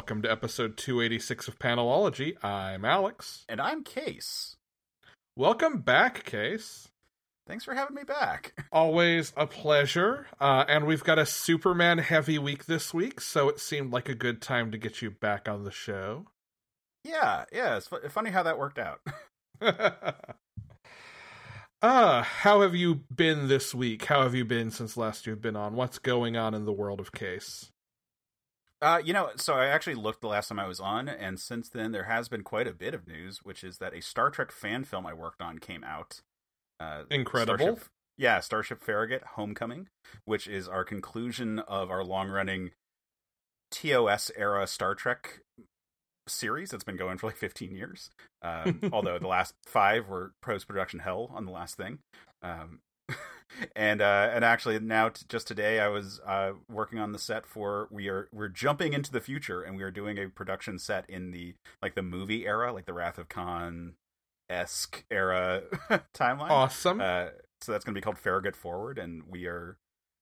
Welcome to episode 286 of Panelology. I'm Alex. And I'm Case. Welcome back, Case. Thanks for having me back. Always a pleasure. Uh, and we've got a Superman heavy week this week, so it seemed like a good time to get you back on the show. Yeah, yeah. It's fu- funny how that worked out. uh, how have you been this week? How have you been since last you've been on? What's going on in the world of Case? Uh, you know, so I actually looked the last time I was on, and since then there has been quite a bit of news, which is that a Star Trek fan film I worked on came out. Uh, Incredible. Starship, yeah, Starship Farragut Homecoming, which is our conclusion of our long running TOS era Star Trek series that's been going for like 15 years. Um, although the last five were post production hell on the last thing. Um, and uh, and actually now t- just today I was uh, working on the set for we are we're jumping into the future and we are doing a production set in the like the movie era like the Wrath of Khan esque era timeline. Awesome. Uh, so that's going to be called Farragut Forward, and we are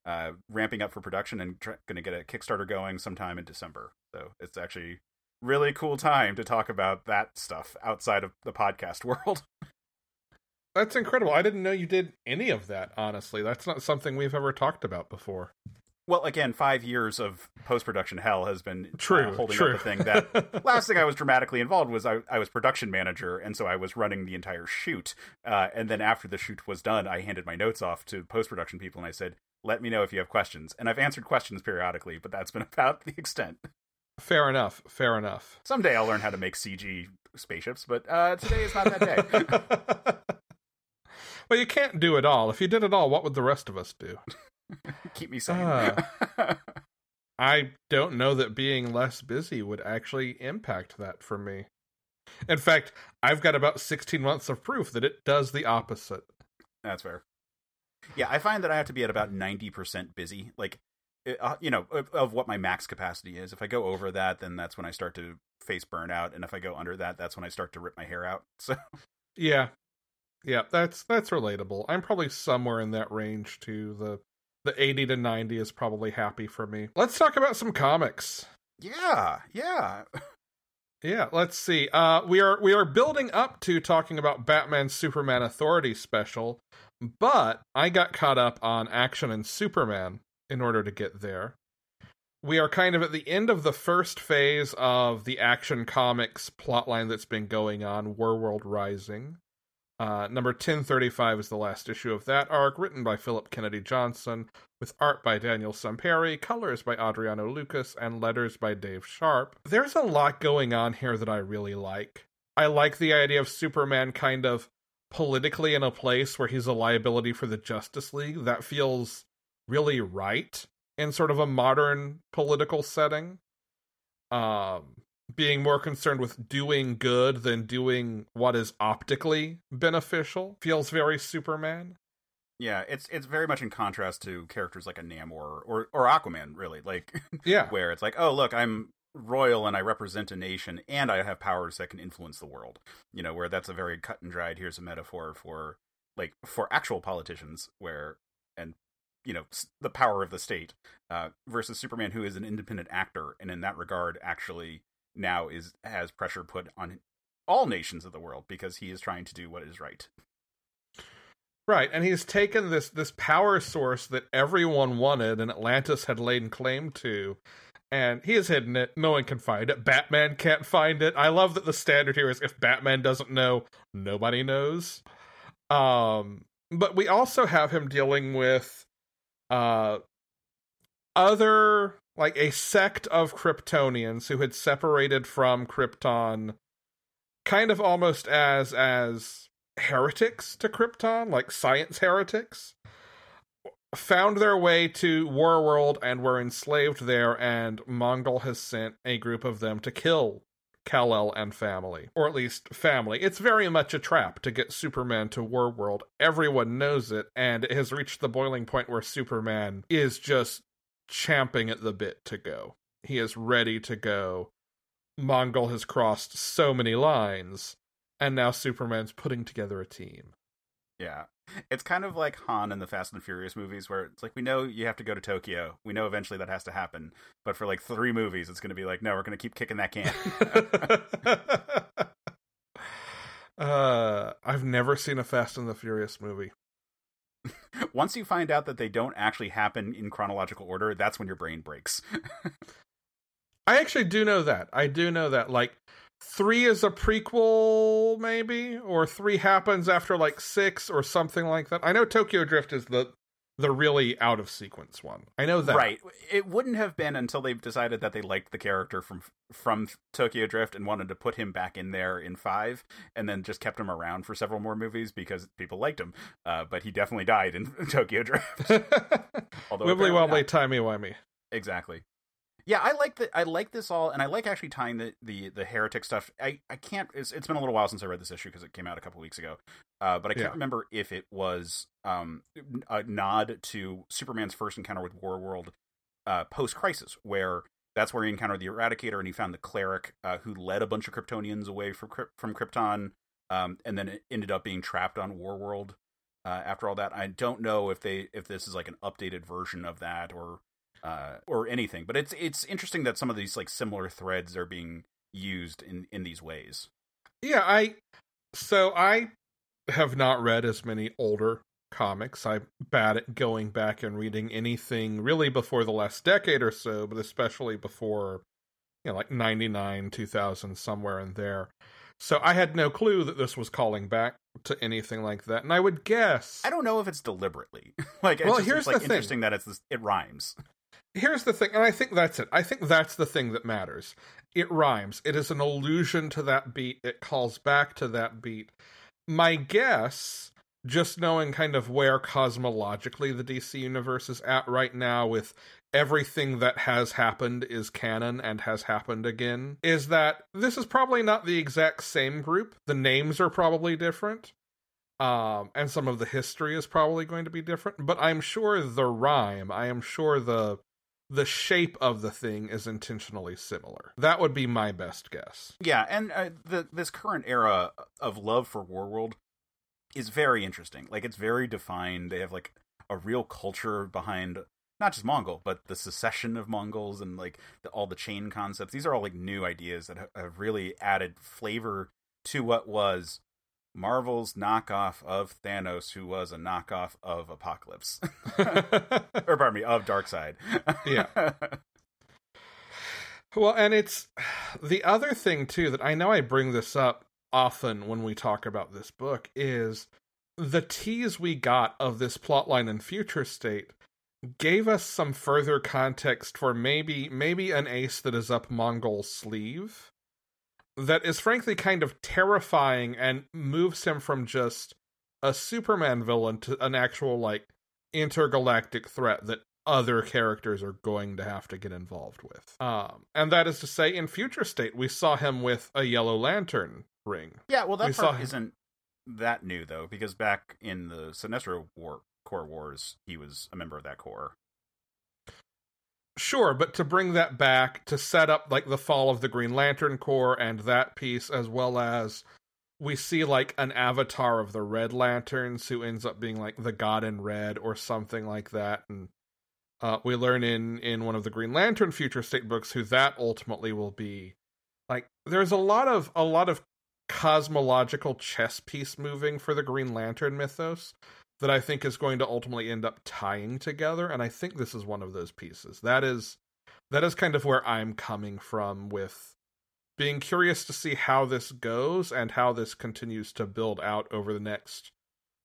uh, ramping up for production and tr- going to get a Kickstarter going sometime in December. So it's actually really cool time to talk about that stuff outside of the podcast world. That's incredible. I didn't know you did any of that, honestly. That's not something we've ever talked about before. Well, again, five years of post production hell has been True, uh, holding true. up the thing. That last thing I was dramatically involved was I, I was production manager, and so I was running the entire shoot. Uh, and then after the shoot was done, I handed my notes off to post production people, and I said, "Let me know if you have questions." And I've answered questions periodically, but that's been about the extent. Fair enough. Fair enough. Someday I'll learn how to make CG spaceships, but uh, today is not that day. well, you can't do it all. If you did it all, what would the rest of us do? Keep me sane. Ah. I don't know that being less busy would actually impact that for me. In fact, I've got about 16 months of proof that it does the opposite. That's fair. Yeah, I find that I have to be at about 90% busy. Like, uh, you know, of, of what my max capacity is. If I go over that, then that's when I start to face burnout. And if I go under that, that's when I start to rip my hair out. So, Yeah. Yeah, that's that's relatable. I'm probably somewhere in that range too. The the 80 to 90 is probably happy for me. Let's talk about some comics. yeah, yeah. Yeah, let's see. Uh we are we are building up to talking about Batman Superman Authority special, but I got caught up on Action and Superman in order to get there. We are kind of at the end of the first phase of the Action Comics plotline that's been going on, Warworld Rising. Uh, number 1035 is the last issue of that arc, written by Phillip Kennedy Johnson, with art by Daniel Sampere, colors by Adriano Lucas, and letters by Dave Sharpe. There's a lot going on here that I really like. I like the idea of Superman kind of politically in a place where he's a liability for the Justice League. That feels really right in sort of a modern political setting. Um, being more concerned with doing good than doing what is optically beneficial feels very Superman. Yeah, it's it's very much in contrast to characters like a Namor or or Aquaman, really. Like, Yeah. where it's like, oh look, I'm royal and I represent a nation and I have powers that can influence the world. You know, where that's a very cut and dried. Here's a metaphor for like for actual politicians, where and you know the power of the state uh, versus Superman, who is an independent actor and in that regard actually now is has pressure put on all nations of the world because he is trying to do what is right. Right, and he's taken this this power source that everyone wanted and Atlantis had laid claim to, and he has hidden it. No one can find it. Batman can't find it. I love that the standard here is if Batman doesn't know, nobody knows. Um, but we also have him dealing with uh other like a sect of Kryptonians who had separated from Krypton kind of almost as as heretics to Krypton, like science heretics, found their way to Warworld and were enslaved there, and Mongul has sent a group of them to kill Kal-El and family, or at least family. It's very much a trap to get Superman to Warworld. Everyone knows it, and it has reached the boiling point where Superman is just champing at the bit to go. He is ready to go. Mongul has crossed so many lines, and now Superman's putting together a team. Yeah. It's kind of like Han in the Fast and Furious movies where it's like we know you have to go to Tokyo. We know eventually that has to happen. But for like 3 movies it's going to be like no, we're going to keep kicking that can. uh I've never seen a Fast and the Furious movie. Once you find out that they don't actually happen in chronological order, that's when your brain breaks. I actually do know that. I do know that. Like three is a prequel, maybe, or three happens after like six or something like that. I know Tokyo Drift is the the really out of sequence one. I know that. Right. It wouldn't have been until they decided that they liked the character from from Tokyo Drift and wanted to put him back in there in 5 and then just kept him around for several more movies because people liked him. Uh, but he definitely died in Tokyo Drift. Although Wibbly wobbly timey wimey. Exactly yeah, I like that. I like this all, and I like actually tying the the, the heretic stuff. I, I can't. It's, it's been a little while since I read this issue because it came out a couple weeks ago. Uh, but I can't yeah. remember if it was um, a nod to Superman's first encounter with Warworld uh, post Crisis, where that's where he encountered the Eradicator and he found the cleric uh, who led a bunch of Kryptonians away from from Krypton, um, and then it ended up being trapped on Warworld. Uh, after all that, I don't know if they if this is like an updated version of that or uh, or anything. But it's it's interesting that some of these like similar threads are being used in in these ways. Yeah, I so I have not read as many older comics. I'm bad at going back and reading anything really before the last decade or so, but especially before you know like 99, 2000 somewhere in there. So I had no clue that this was calling back to anything like that, and I would guess I don't know if it's deliberately. like, well, just, here's it's, like, the interesting thing. that it's this, it rhymes here's the thing, and I think that's it. I think that's the thing that matters. It rhymes. It is an allusion to that beat. It calls back to that beat. My guess, just knowing kind of where cosmologically the DC universe is at right now with everything that has happened is canon and has happened again, is that this is probably not the exact same group. The names are probably different. Um, and some of the history is probably going to be different, but I'm sure the rhyme, I am sure the the shape of the thing is intentionally similar. That would be my best guess. Yeah, and uh, the this current era of love for Warworld is very interesting. Like it's very defined. They have like a real culture behind not just Mongul, but the secession of Monguls and like the, all the chain concepts. These are all like new ideas that have really added flavor to what was Marvel's knockoff of Thanos, who was a knockoff of Apocalypse, or pardon me, of Darkseid. yeah. Well, and it's the other thing too that I know I bring this up often when we talk about this book is the tease we got of this plotline in future state gave us some further context for maybe maybe an ace that is up Mongul's sleeve that is frankly kind of terrifying and moves him from just a Superman villain to an actual like intergalactic threat that other characters are going to have to get involved with. Um, and that is to say, in Future State, we saw him with a Yellow Lantern ring. Yeah, well, that we part isn't that new though, because back in the Sinestro War Corps Wars, he was a member of that corps. Sure, but to bring that back to set up like the fall of the Green Lantern Corps and that piece, as well as we see like an avatar of the Red Lanterns who ends up being like the God in Red or something like that, and uh, we learn in in one of the Green Lantern future state books who that ultimately will be. Like, there's a lot of a lot of cosmological chess piece moving for the Green Lantern mythos that I think is going to ultimately end up tying together and I think this is one of those pieces. That is that is kind of where I'm coming from with being curious to see how this goes and how this continues to build out over the next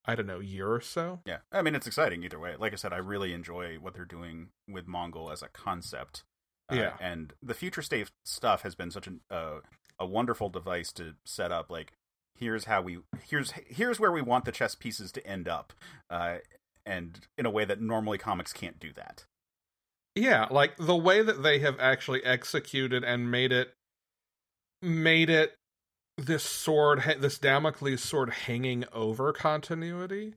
I don't know, year or so. Yeah. I mean it's exciting either way. Like I said, I really enjoy what they're doing with Mongul as a concept. Uh, yeah. And the future state stuff has been such an uh, a wonderful device to set up like here's how we here's here's where we want the chess pieces to end up uh, and in a way that normally comics can't do that. Yeah like the way that they have actually executed and made it made it this sword this damocles sword hanging over continuity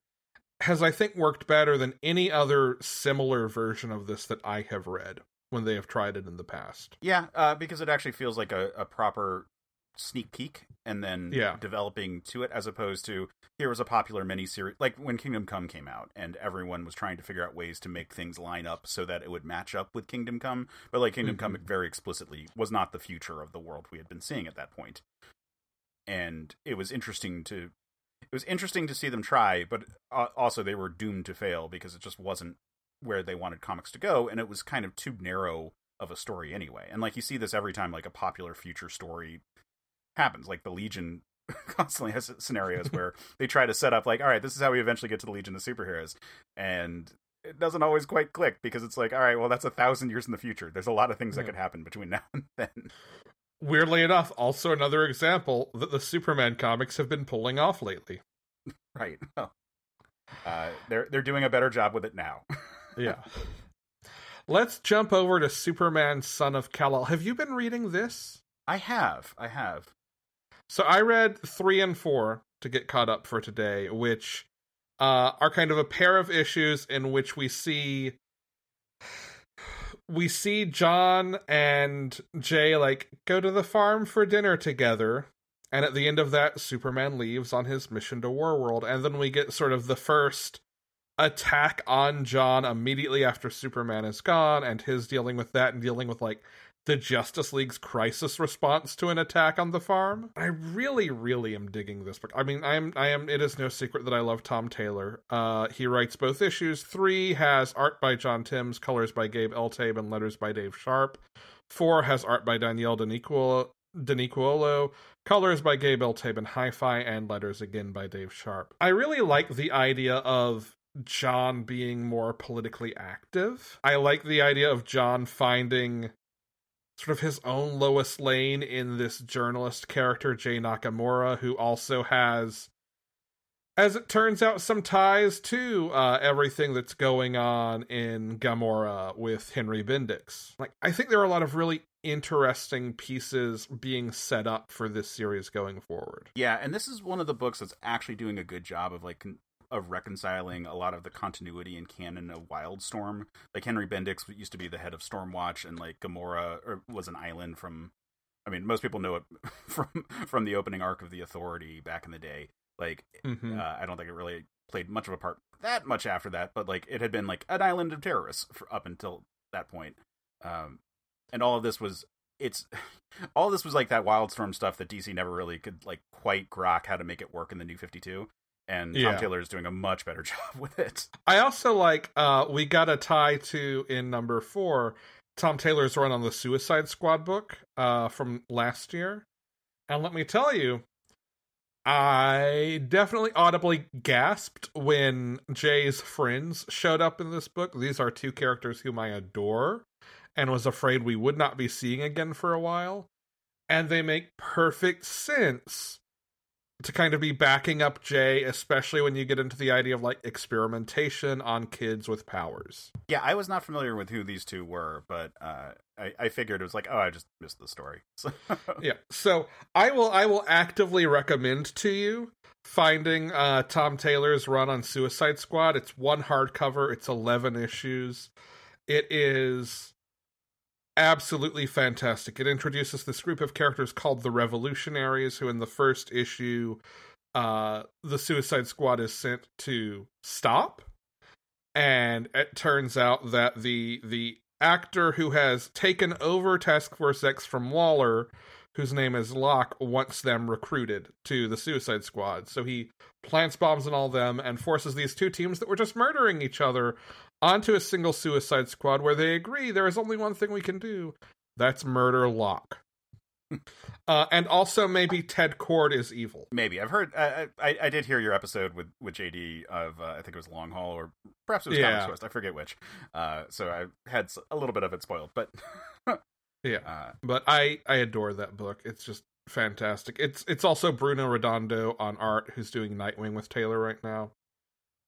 has i think worked better than any other similar version of this that i have read when they have tried it in the past. Yeah uh, because it actually feels like a, a proper sneak peek and then yeah. developing to it as opposed to here was a popular miniseries like when Kingdom Come came out and everyone was trying to figure out ways to make things line up so that it would match up with Kingdom Come but like Kingdom mm-hmm. Come very explicitly was not the future of the world we had been seeing at that point and it was interesting to it was interesting to see them try but also they were doomed to fail because it just wasn't where they wanted comics to go and it was kind of too narrow of a story anyway and like you see this every time like a popular future story happens. Like the Legion constantly has scenarios where they try to set up like, all right, this is how we eventually get to the Legion of Superheroes, and it doesn't always quite click because it's like, all right, well, that's a thousand years in the future. There's a lot of things yeah. that could happen between now and then. Weirdly enough, also another example that the Superman comics have been pulling off lately. Right. Well, uh, they're they're doing a better job with it now. yeah. Let's jump over to Superman, Son of Kal-El. Have you been reading this? I have. I have. So I read three and four to get caught up for today, which uh, are kind of a pair of issues in which we see we see John and Jay like go to the farm for dinner together. And at the end of that, Superman leaves on his mission to Warworld. And then we get sort of the first attack on John immediately after Superman is gone and his dealing with that and dealing with like the Justice League's crisis response to an attack on the farm. I really, really am digging this book. I mean, I am, I am. It is no secret that I love Tom Taylor. Uh, he writes both issues. Three has art by John Timms, colors by Gabe Eltaeb, and letters by Dave Sharpe. Four has art by Danielle Di Nicuolo, colors by Gabe Eltaeb and Hi-Fi, and letters again by Dave Sharpe. I really like the idea of John being more politically active. I like the idea of John finding sort of his own Lois Lane in this journalist character, Jay Nakamura, who also has, as it turns out, some ties to uh, everything that's going on in Gamorra with Henry Bendix. Like, I think there are a lot of really interesting pieces being set up for this series going forward. Yeah, and this is one of the books that's actually doing a good job of like of reconciling a lot of the continuity and canon of Wildstorm. Like Henry Bendix used to be the head of Stormwatch, and like Gamorra or was an island from. I mean, most people know it from from the opening arc of the Authority back in the day. Like, mm-hmm. uh, I don't think it really played much of a part that much after that, but like it had been like an island of terrorists for, up until that point. Um, and all of this was it's all this was like that Wildstorm stuff that DC never really could like quite grok how to make it work in the New Fifty Two and Tom. Taylor is doing a much better job with it. I also like uh we got a tie to in number 4 Tom Taylor's run on the Suicide Squad book uh from last year. And let me tell you I definitely audibly gasped when Jay's friends showed up in this book. These are two characters whom I adore and was afraid we would not be seeing again for a while. And they make perfect sense to kind of be backing up Jay, especially when you get into the idea of like experimentation on kids with powers. Yeah, I was not familiar with who these two were, but uh, I, I figured it was like, oh, I just missed the story. yeah, so I will I will actively recommend to you finding uh, Tom Taylor's run on Suicide Squad. It's one hardcover. It's eleven issues. It is absolutely fantastic. It introduces this group of characters called the Revolutionaries, who in the first issue, uh, the Suicide Squad is sent to stop. And it turns out that the the actor who has taken over Task Force X from Waller, whose name is Locke, wants them recruited to the Suicide Squad. So he plants bombs on all them and forces these two teams that were just murdering each other onto a single Suicide Squad where they agree there is only one thing we can do that's murder Locke. uh, and also maybe Ted Kord is evil. Maybe I've heard. I, I, I did hear your episode with with JD of uh, I think it was Long Haul or perhaps it was yeah. Comics Twist. I forget which. Uh, so I had a little bit of it spoiled, but yeah. Uh, but I I adore that book. It's just fantastic. It's it's also Bruno Redondo on art who's doing Nightwing with Taylor right now.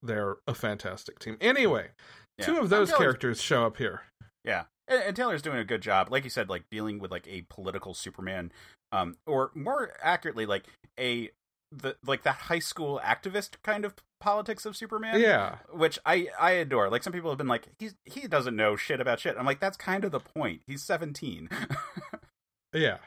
They're a fantastic team. Anyway, Yeah. two of those characters show up here. Yeah, and, and Taylor's doing a good job, like you said, like dealing with like a political Superman, um, or more accurately, like a the like the high school activist kind of politics of Superman. Yeah. which I I adore. Like some people have been like, he's he doesn't know shit about shit. I'm like, that's kind of the point. He's 17. Yeah.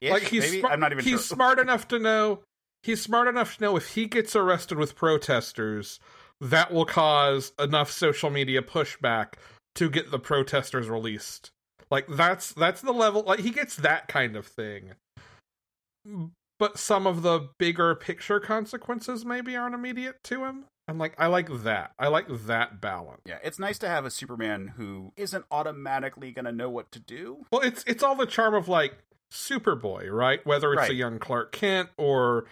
Ish, like he's maybe? smart, I'm not even he's sure. smart enough to know he's smart enough to know if he gets arrested with protesters that will cause enough social media pushback to get the protesters released. Like that's that's the level like he gets that kind of thing. But some of the bigger picture consequences maybe aren't immediate to him. And like i like that. I like that balance. Yeah, it's nice to have a Superman who isn't automatically going to know what to do. Well, it's it's all the charm of like Superboy, right? Whether it's a young Clark Kent or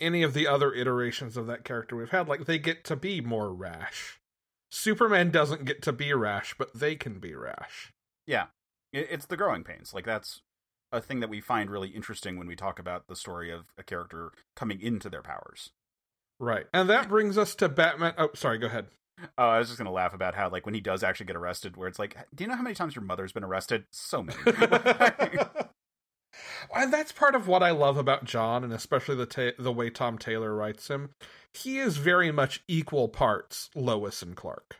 any of the other iterations of that character we've had, like they get to be more rash. Superman doesn't get to be rash, but they can be rash. Yeah, it's the growing pains. Like that's a thing that we find really interesting when we talk about the story of a character coming into their powers. Right. And that brings us to Batman. Oh, sorry, go ahead. Oh, I was just gonna laugh about how like when he does actually get arrested, where it's like, do you know how many times your mother's been arrested? So many. and that's part of what I love about John, and especially the ta- the way Tom Taylor writes him. He is very much equal parts Lois and Clark.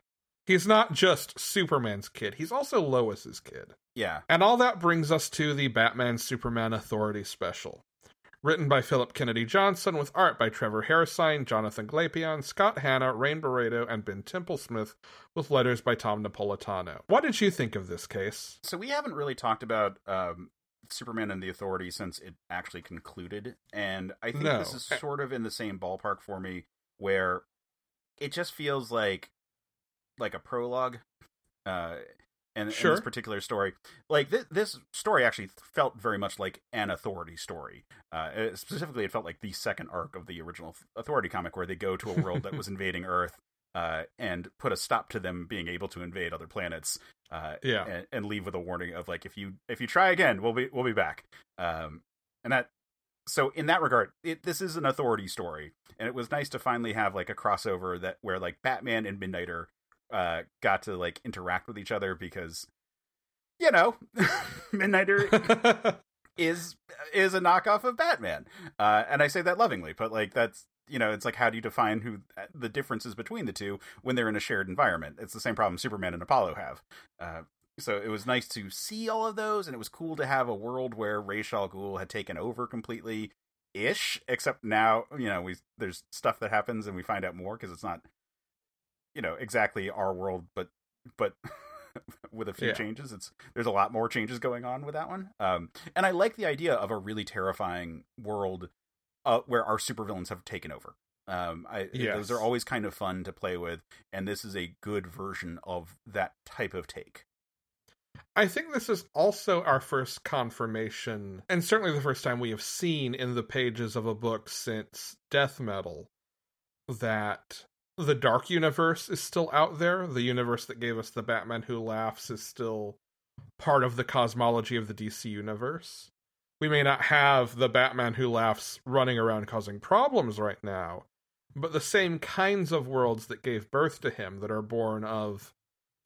He's not just Superman's kid; he's also Lois's kid. yeah, And all that brings us to the Batman Superman Authority special. Written by Phillip Kennedy Johnson, with art by Trevor Hairsine, Jonathan Glapion, Scott Hanna, Rain Barreto, and Ben Templesmith, with letters by Tom Napolitano. What did you think of this case? so we haven't really talked about um, Superman and the Authority since it actually concluded, and I think No. this is sort of in the same ballpark for me, where it just feels like like a prologue. Uh, and Sure. this particular story, like th- this story actually felt very much like an authority story. Uh, specifically, it felt like the second arc of the original Authority comic, where they go to a world that was invading Earth uh, and put a stop to them being able to invade other planets. Uh, Yeah. and, and leave with a warning of like if you if you try again, we'll be we'll be back. Um, and that so in that regard, it, this is an authority story, and it was nice to finally have like a crossover that where like Batman and Midnighter uh, got to like interact with each other because you know Midnighter is is a knockoff of Batman, uh, and I say that lovingly, but like that's you know it's like how do you define who the differences between the two when they're in a shared environment? It's the same problem Superman and Apollo have. Uh, so it was nice to see all of those, and it was cool to have a world where Ra's al Ghul had taken over completely, ish. Except now, you know, we there's stuff that happens, and we find out more because it's not, you know, exactly our world, but but with a few Yeah. changes. It's there's a lot more changes going on with that one. Um, and I like the idea of a really terrifying world uh, where our supervillains have taken over. Um, I Yes. those are always kind of fun to play with, and this is a good version of that type of take. I think this is also our first confirmation, and certainly the first time we have seen in the pages of a book since Death Metal, that the Dark Universe is still out there. The universe that gave us the Batman Who Laughs is still part of the cosmology of the DC universe. We may not have the Batman Who Laughs running around causing problems right now, but the same kinds of worlds that gave birth to him that are born of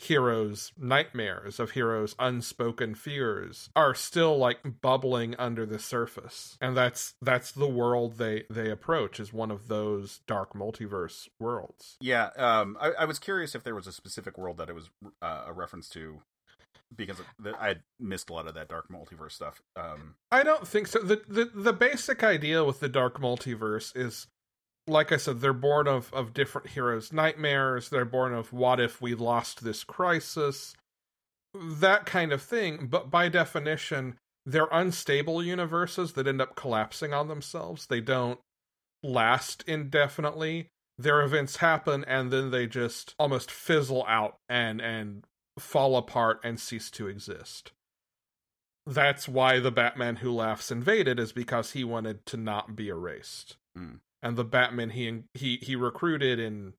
heroes' nightmares, of heroes' unspoken fears, are still like bubbling under the surface. And that's that's the world they they approach is one of those dark multiverse worlds. Yeah, um, I, I was curious if there was a specific world that it was uh, a reference to, because I missed a lot of that dark multiverse stuff. Um, I don't think so. The, the the basic idea with the dark multiverse is like I said, they're born of, of different heroes' nightmares. They're born of what if we lost this crisis, that kind of thing. But by definition, they're unstable universes that end up collapsing on themselves. They don't last indefinitely. Their events happen and then they just almost fizzle out and and fall apart and cease to exist that's why the Batman Who Laughs invaded is because he wanted to not be erased. Mm. And the Batman he he he recruited in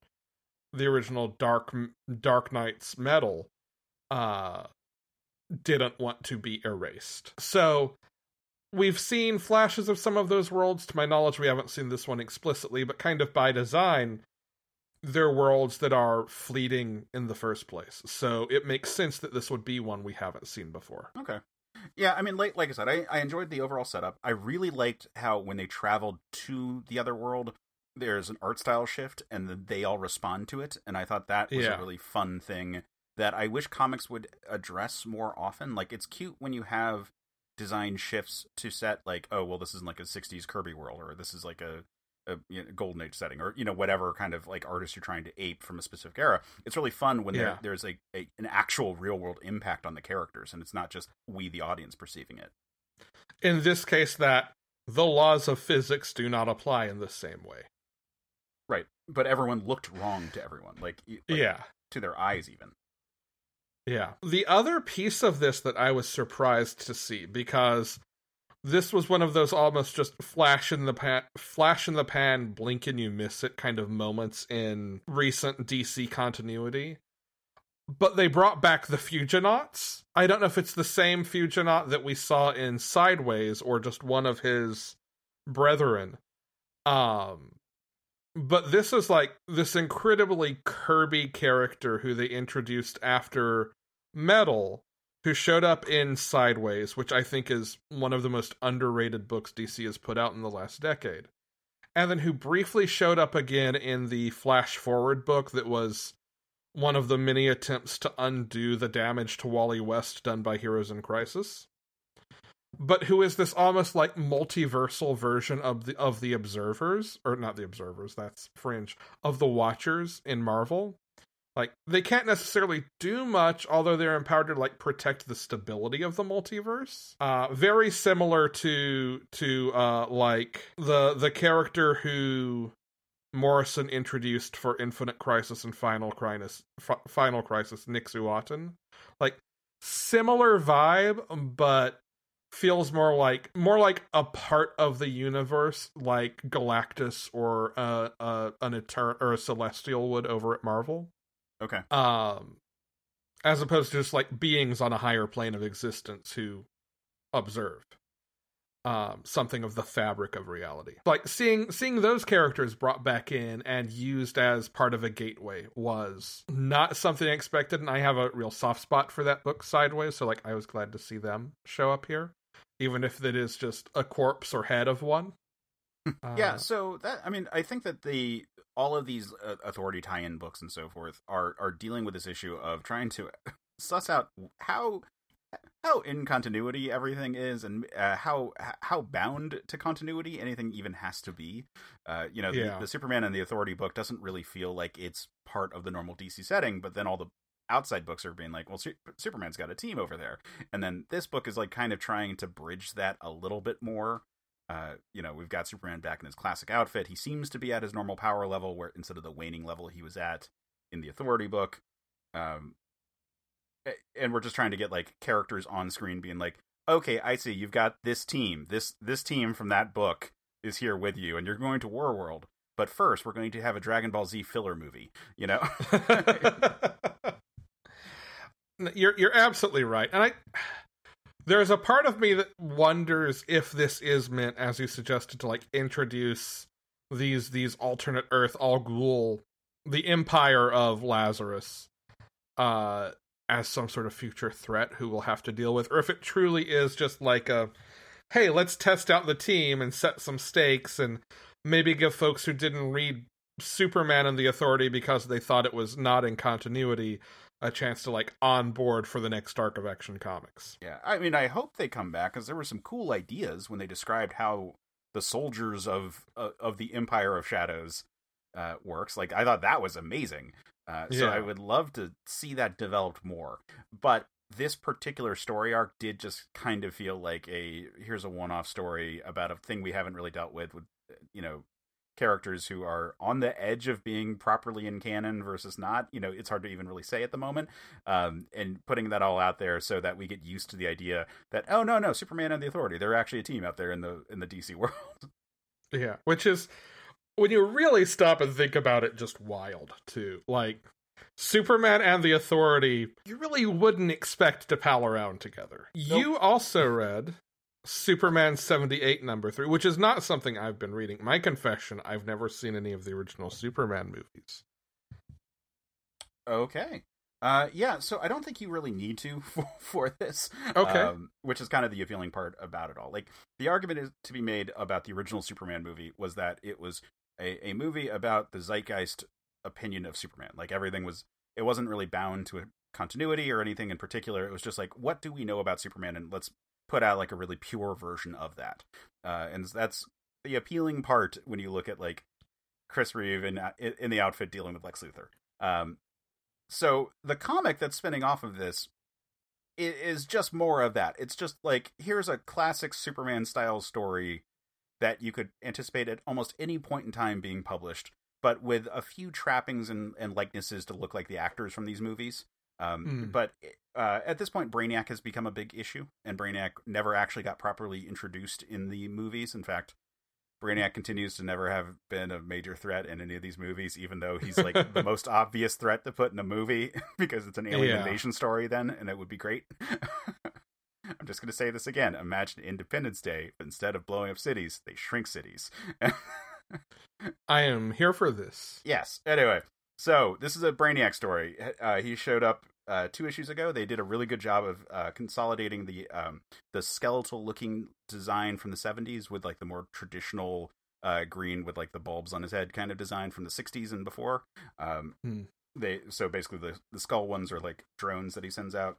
the original Dark Dark Nights Metal uh didn't want to be erased. So we've seen flashes of some of those worlds. To my knowledge, we haven't seen this one explicitly, but kind of by design, they're worlds that are fleeting in the first place. So it makes sense that this would be one we haven't seen before. Okay. Yeah, I mean, like like I said, I, I enjoyed the overall setup. I really liked how when they traveled to the other world, there's an art style shift, and they all respond to it. And I thought that was Yeah. a really fun thing that I wish comics would address more often. Like, it's cute when you have design shifts to set, like, oh, well, this isn't like a '60s Kirby world, or this is like a a you know, golden age setting or you know whatever kind of like artist you're trying to ape from a specific era it's really fun when Yeah. there, there's a, a an actual real world impact on the characters and it's not just we the audience perceiving it In this case, that the laws of physics do not apply in the same way. right but everyone looked wrong to everyone like, like yeah. to their eyes even Yeah. The other piece of this that I was surprised to see because this was one of those almost just flash in the pan, flash in the pan, blink and you miss it kind of moments in recent DC continuity. But they brought back the Fuginauts. I don't know if it's the same Fuginaut that we saw in Sideways or just one of his brethren. Um but this is like this incredibly Kirby character who they introduced after Metal, who showed up in Sideways, which I think is one of the most underrated books DC has put out in the last decade. And then who briefly showed up again in the Flash Forward book that was one of the many attempts to undo the damage to Wally West done by Heroes in Crisis. But who is this almost like multiversal version of the of the observers or not the observers that's fringe of the watchers in Marvel like they can't necessarily do much although they're empowered to like protect the stability of the multiverse. Uh very similar to to uh like the the character who morrison introduced for infinite crisis and final crisis F- final crisis nick like similar vibe but feels more like more like a part of the universe like galactus or uh, uh an etern or a celestial would over at marvel okay. Um as opposed to just like beings on a higher plane of existence who observe um something of the fabric of reality. Like seeing seeing those characters brought back in and used as part of a gateway was not something i expected and i have a real soft spot for that book sideways so like i was glad to see them show up here even if it is just a corpse or head of one yeah Uh, so that i mean i think that the all of these uh, authority tie-in books and so forth are are dealing with this issue of trying to suss out how how in continuity everything is and uh, how how bound to continuity anything even has to be uh, you know Yeah. the, the superman and the authority book doesn't really feel like it's part of the normal dc setting but then all the outside books are being like well Su- superman's got a team over there and then this book is like kind of trying to bridge that a little bit more uh, you know, we've got Superman back in his classic outfit. He seems to be at his normal power level, where instead of the waning level he was at in the Authority book. Um, and we're just trying to get like characters on screen being like, okay, I see you've got this team. This this team from that book is here with you, and you're going to War World. But first, we're going to have a Dragon Ball Z filler movie. You know, you're you're absolutely right, and I there's a part of me that wonders if this is meant, as you suggested, to like introduce these these alternate Earth Al Ghul, the Empire of Lazarus, uh, as some sort of future threat who we'll have to deal with, or if it truly is just like a, hey, let's test out the team and set some stakes and maybe give folks who didn't read Superman and the Authority because they thought it was not in continuity a chance to like on board for the next arc of Action Comics. Yeah, I mean, I hope they come back because there were some cool ideas when they described how the soldiers of uh, of the Empire of Shadows uh, works. Like, I thought that was amazing. Uh, so Yeah. I would love to see that developed more. But this particular story arc did just kind of feel like a here's a one off story about a thing we haven't really dealt with with you know characters who are on the edge of being properly in canon versus not. You know, it's hard to even really say at the moment. Um, and putting that all out there so that we get used to the idea that oh no no Superman and the Authority they're actually a team out there in the in the DC world. Yeah, which is when you really stop and think about it, just wild too. Like Superman and the Authority, you really wouldn't expect to pal around together. You also read Superman 78 number 3, which is not something I've been reading. My confession, I've never seen any of the original Superman movies. Okay. Uh, yeah, so I don't think you really need to for, for this. Okay. Um, which is kind of the appealing part about it all. Like, the argument is to be made about the original Superman movie was that it was a, a movie about the zeitgeist opinion of Superman. Like, everything was, it wasn't really bound to a continuity or anything in particular. It was just like, what do we know about Superman? And let's put out like a really pure version of that. Uh, and that's the appealing part when you look at like Chris Reeve in, in the outfit dealing with Lex Luthor. Um, so the comic that's spinning off of this is just more of that. It's just like here's a classic Superman style story that you could anticipate at almost any point in time being published, but with a few trappings and, and likenesses to look like the actors from these movies. Um, mm. But uh, at this point, Brainiac has become a big issue, and Brainiac never actually got properly introduced in the movies. In fact, Brainiac continues to never have been a major threat in any of these movies, even though he's like the most obvious threat to put in a movie because it's an alien yeah. invasion story then, and it would be great. I'm just going to say this again. Imagine Independence Day. But instead of blowing up cities, they shrink cities. I am here for this. Yes. Anyway, so this is a Brainiac story. Uh, he showed up uh, two issues ago. They did a really good job of uh, consolidating the um, the skeletal looking design from the 70s with like the more traditional uh, green with like the bulbs on his head kind of design from the 60s and before. Um, hmm. They so basically the the skull ones are like drones that he sends out.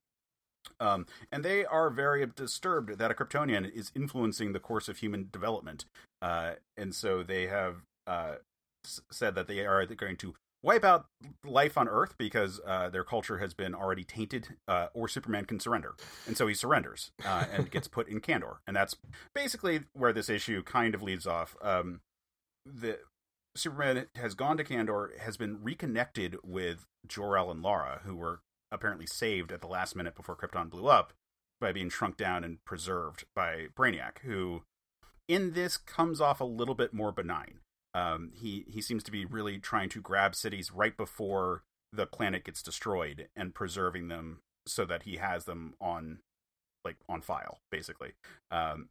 Um, and they are very disturbed that a Kryptonian is influencing the course of human development. Uh, and so they have uh, said that they are going to wipe out life on Earth because uh, their culture has been already tainted, uh, or Superman can surrender, and so he surrenders uh, and gets put in Kandor, and that's basically where this issue kind of leads off. Um, the Superman has gone to Kandor, has been reconnected with Jor El and Lara, who were apparently saved at the last minute before Krypton blew up by being shrunk down and preserved by Brainiac, who in this comes off a little bit more benign. Um, he he seems to be really trying to grab cities right before the planet gets destroyed and preserving them so that he has them on like on file basically. Um,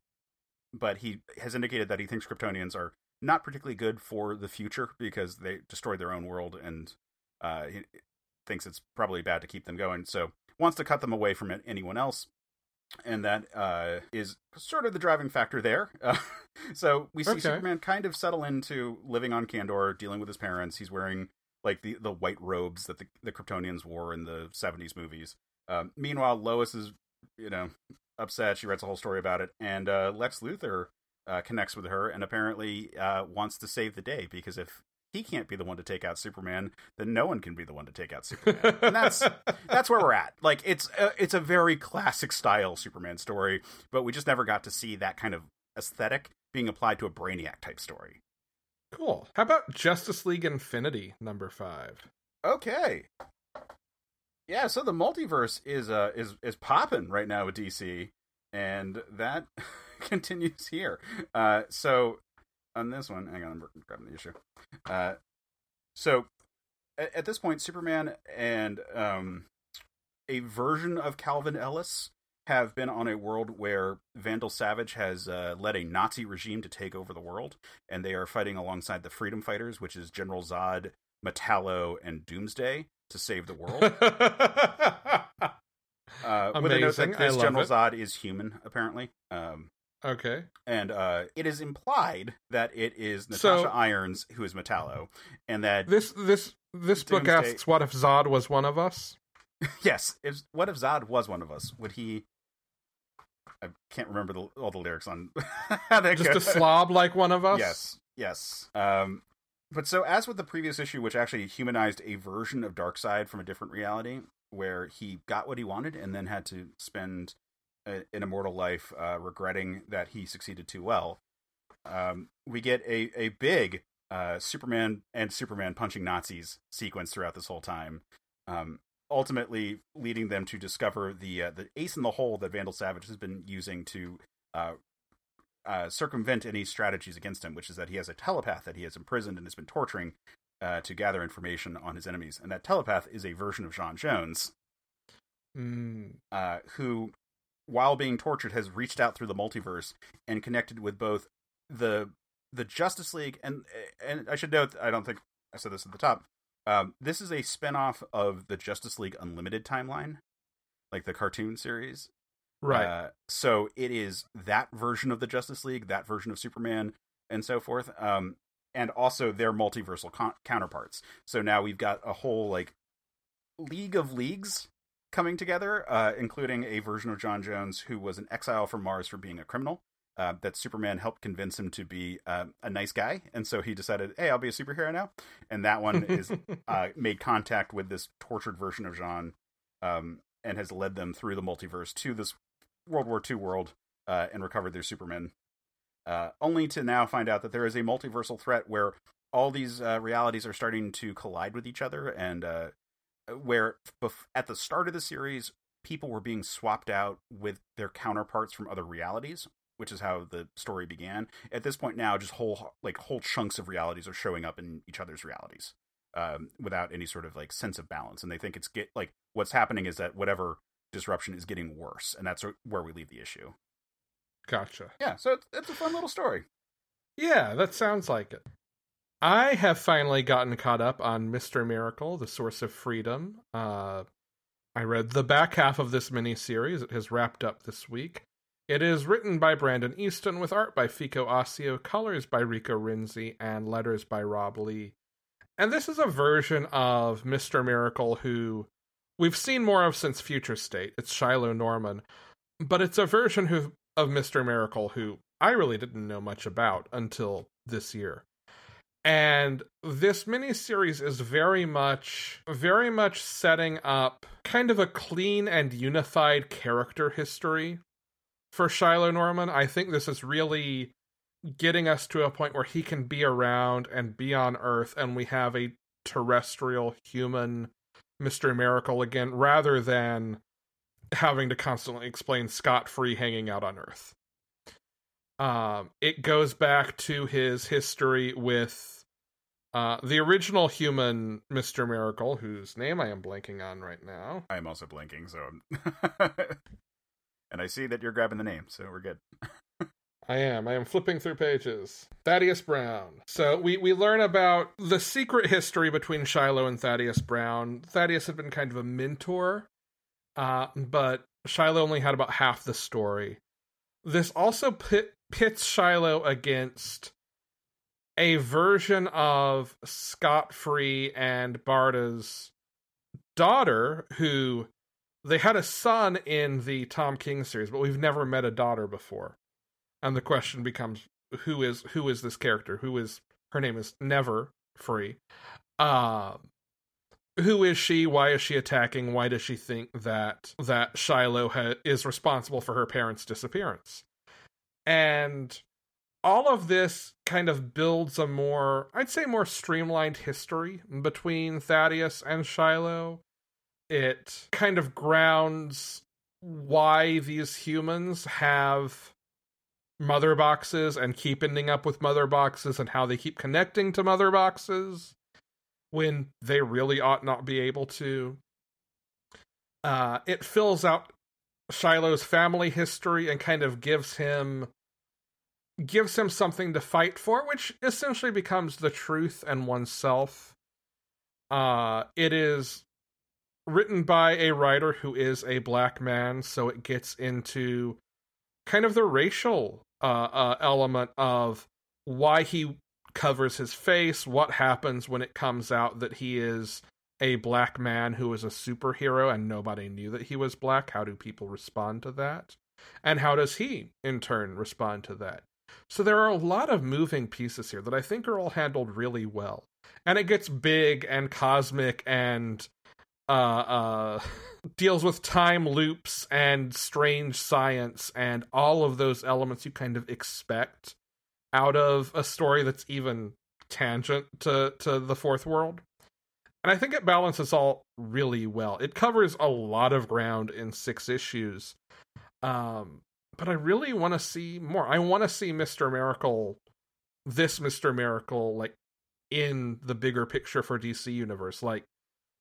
but he has indicated that he thinks kryptonians are not particularly good for the future because they destroyed their own world and uh, he thinks it's probably bad to keep them going so wants to cut them away from anyone else and that uh, is sort of the driving factor there. Uh, so we see okay. Superman kind of settle into living on Kandor, dealing with his parents. He's wearing like the, the white robes that the, the Kryptonians wore in the 70s movies. Um, meanwhile, Lois is, you know, upset. She writes a whole story about it. And uh, Lex Luthor uh, connects with her and apparently uh, wants to save the day because if he can't be the one to take out Superman, then no one can be the one to take out Superman. and that's that's where we're at. Like it's a, it's a very classic style Superman story, but we just never got to see that kind of aesthetic being applied to a Brainiac type story. Cool. How about Justice League Infinity number 5? Okay. Yeah, so the multiverse is uh is is popping right now with DC and that continues here. Uh so on this one, hang on, I'm grabbing the issue. Uh, so at, at, this point, Superman and um, a version of Calvin Ellis have been on a world where Vandal Savage has uh, led a Nazi regime to take over the world, and they are fighting alongside the Freedom Fighters, which is General Zod, Metallo, and Doomsday, to save the world. uh, with a note that this General it. Zod is human, apparently. Um, Okay. And uh, it is implied that it is Natasha so, Irons who is Metallo, and that this this this Doomsday... book asks, "What if Zod was one of us?" yes. If what if Zod was one of us? Would he? I can't remember the, all the lyrics on just a slob like one of us. Yes. Yes. Um, but so as with the previous issue, which actually humanized a version of Darkseid from a different reality, where he got what he wanted and then had to spend an immortal life, uh, regretting that he succeeded too well. Um, we get a a big uh, Superman and Superman punching Nazis sequence throughout this whole time, um, ultimately leading them to discover the uh, the ace in the hole that Vandal Savage has been using to uh, uh, circumvent any strategies against him, which is that he has a telepath that he has imprisoned and has been torturing uh, to gather information on his enemies, and that telepath is a version of John Jones. mm. uh, who while being tortured, has reached out through the multiverse and connected with both the the Justice League and and I should note, I don't think I said this at the top. Um, this is a spinoff of the Justice League Unlimited timeline, like the cartoon series. Right. Uh, so it is that version of the Justice League, that version of Superman, and so forth. Um, and also their multiversal con- counterparts. So now we've got a whole like league of leagues coming together, uh, including a version of J'onn J'onzz who was an exile from Mars for being a criminal. Uh, that Superman helped convince him to be uh, a nice guy, and so he decided, "Hey, I'll be a superhero now." And that one is uh, made contact with this tortured version of Jean, um, and has led them through the multiverse to this World War II world uh, and recovered their Superman. Uh, only to now find out that there is a multiversal threat where all these uh, realities are starting to collide with each other, and uh, where bef- at the start of the series, people were being swapped out with their counterparts from other realities, which is how the story began. At this point now, just whole like whole chunks of realities are showing up in each other's realities um, without any sort of like sense of balance, and they think it's get like what's happening is that whatever disruption is getting worse, and that's where we leave the issue. Gotcha. Yeah, so it's, it's a fun little story. Yeah, that sounds like it. I have finally gotten caught up on Mr. Miracle, The Source of Freedom. Uh, I read the back half of this miniseries. It has wrapped up this week. It is written by Brandon Easton with art by Fico Ossio, colors by Rico Renzi, and letters by Rob Leigh. And this is a version of Mr. Miracle who we've seen more of since Future State. It's Shiloh Norman. But it's a version who, of Mr. Miracle who I really didn't know much about until this year. And this miniseries is very much, very much setting up kind of a clean and unified character history for Shiloh Norman. I think this is really getting us to a point where he can be around and be on Earth, and we have a terrestrial human Mr. Miracle again, rather than having to constantly explain Scott Free hanging out on Earth. Um, it goes back to his history with uh, the original human Mr. Miracle, whose name I am blanking on right now. I am also blinking, so. and I see that you're grabbing the name, so we're good. I am. I am flipping through pages. Thaddeus Brown. So we, we learn about the secret history between Shiloh and Thaddeus Brown. Thaddeus had been kind of a mentor, uh, but Shiloh only had about half the story. This also pit, pits Shiloh against a version of Scott Free and Barda's daughter, who they had a son in the Tom King series, but we've never met a daughter before. And the question becomes who is who is this character? Who is her name is Never Free. Um who is she? Why is she attacking? Why does she think that that Shiloh ha- is responsible for her parents' disappearance? And all of this kind of builds a more, I'd say, more streamlined history between Thaddeus and Shiloh. It kind of grounds why these humans have mother boxes and keep ending up with mother boxes and how they keep connecting to mother boxes when they really ought not be able to. Uh, it fills out Shiloh's family history and kind of gives him gives him something to fight for, which essentially becomes the truth and oneself. Uh, it is written by a writer who is a black man, so it gets into kind of the racial uh, uh, element of why he covers his face, what happens when it comes out that he is a black man who is a superhero and nobody knew that he was black. How do people respond to that? And how does he, in turn, respond to that? So there are a lot of moving pieces here that I think are all handled really well. And it gets big and cosmic and uh uh deals with time loops and strange science and all of those elements you kind of expect out of a story that's even tangent to to the fourth world. And I think it balances all really well. It covers a lot of ground in six issues. Um but I really want to see more. I want to see Mr. Miracle, this Mr. Miracle, like in the bigger picture for DC Universe. Like,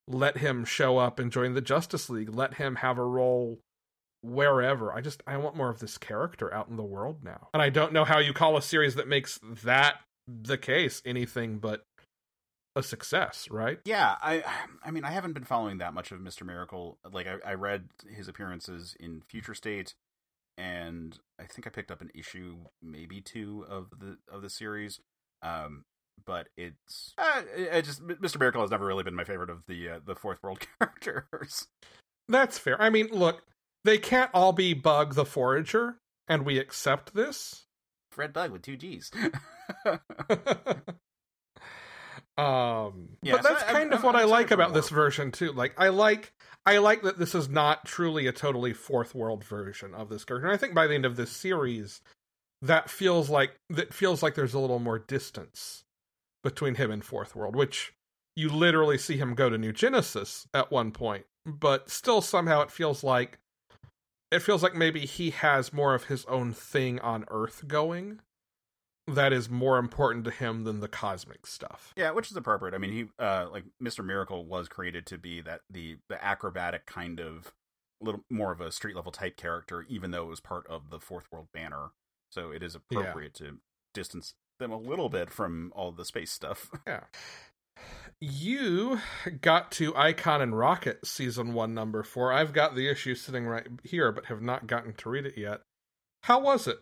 let him show up and join the Justice League. Let him have a role wherever. I just I want more of this character out in the world now. And I don't know how you call a series that makes that the case anything but a success, right? Yeah, I I mean I haven't been following that much of Mr. Miracle. Like I, I read his appearances in Future State and I think I picked up an issue, maybe two of the of the series. Um, but it's uh, I just Mr. Miracle has never really been my favorite of the uh, the fourth world characters. That's fair. I mean, look, they can't all be Bug the Forager, and we accept this. Fred Bug with two G's. um, yeah, but that's so kind I'm, of what I'm, i like about this version too. Like, I like I like that this is not truly a totally fourth world version of this character. And I think by the end of this series, that feels like that feels like there's a little more distance between him and fourth world, which you literally see him go to New Genesis at one point, but still somehow it feels like it feels like maybe he has more of his own thing on Earth going that is more important to him than the cosmic stuff. Yeah, which is appropriate. I mean, he uh like Mr. Miracle was created to be that the the acrobatic kind of little more of a street level type character even though it was part of the fourth world banner. So it is appropriate yeah. to distance them a little bit from all the space stuff. Yeah. You got to Icon and Rocket season one, number four. I've got the issue sitting right here, but have not gotten to read it yet. How was it?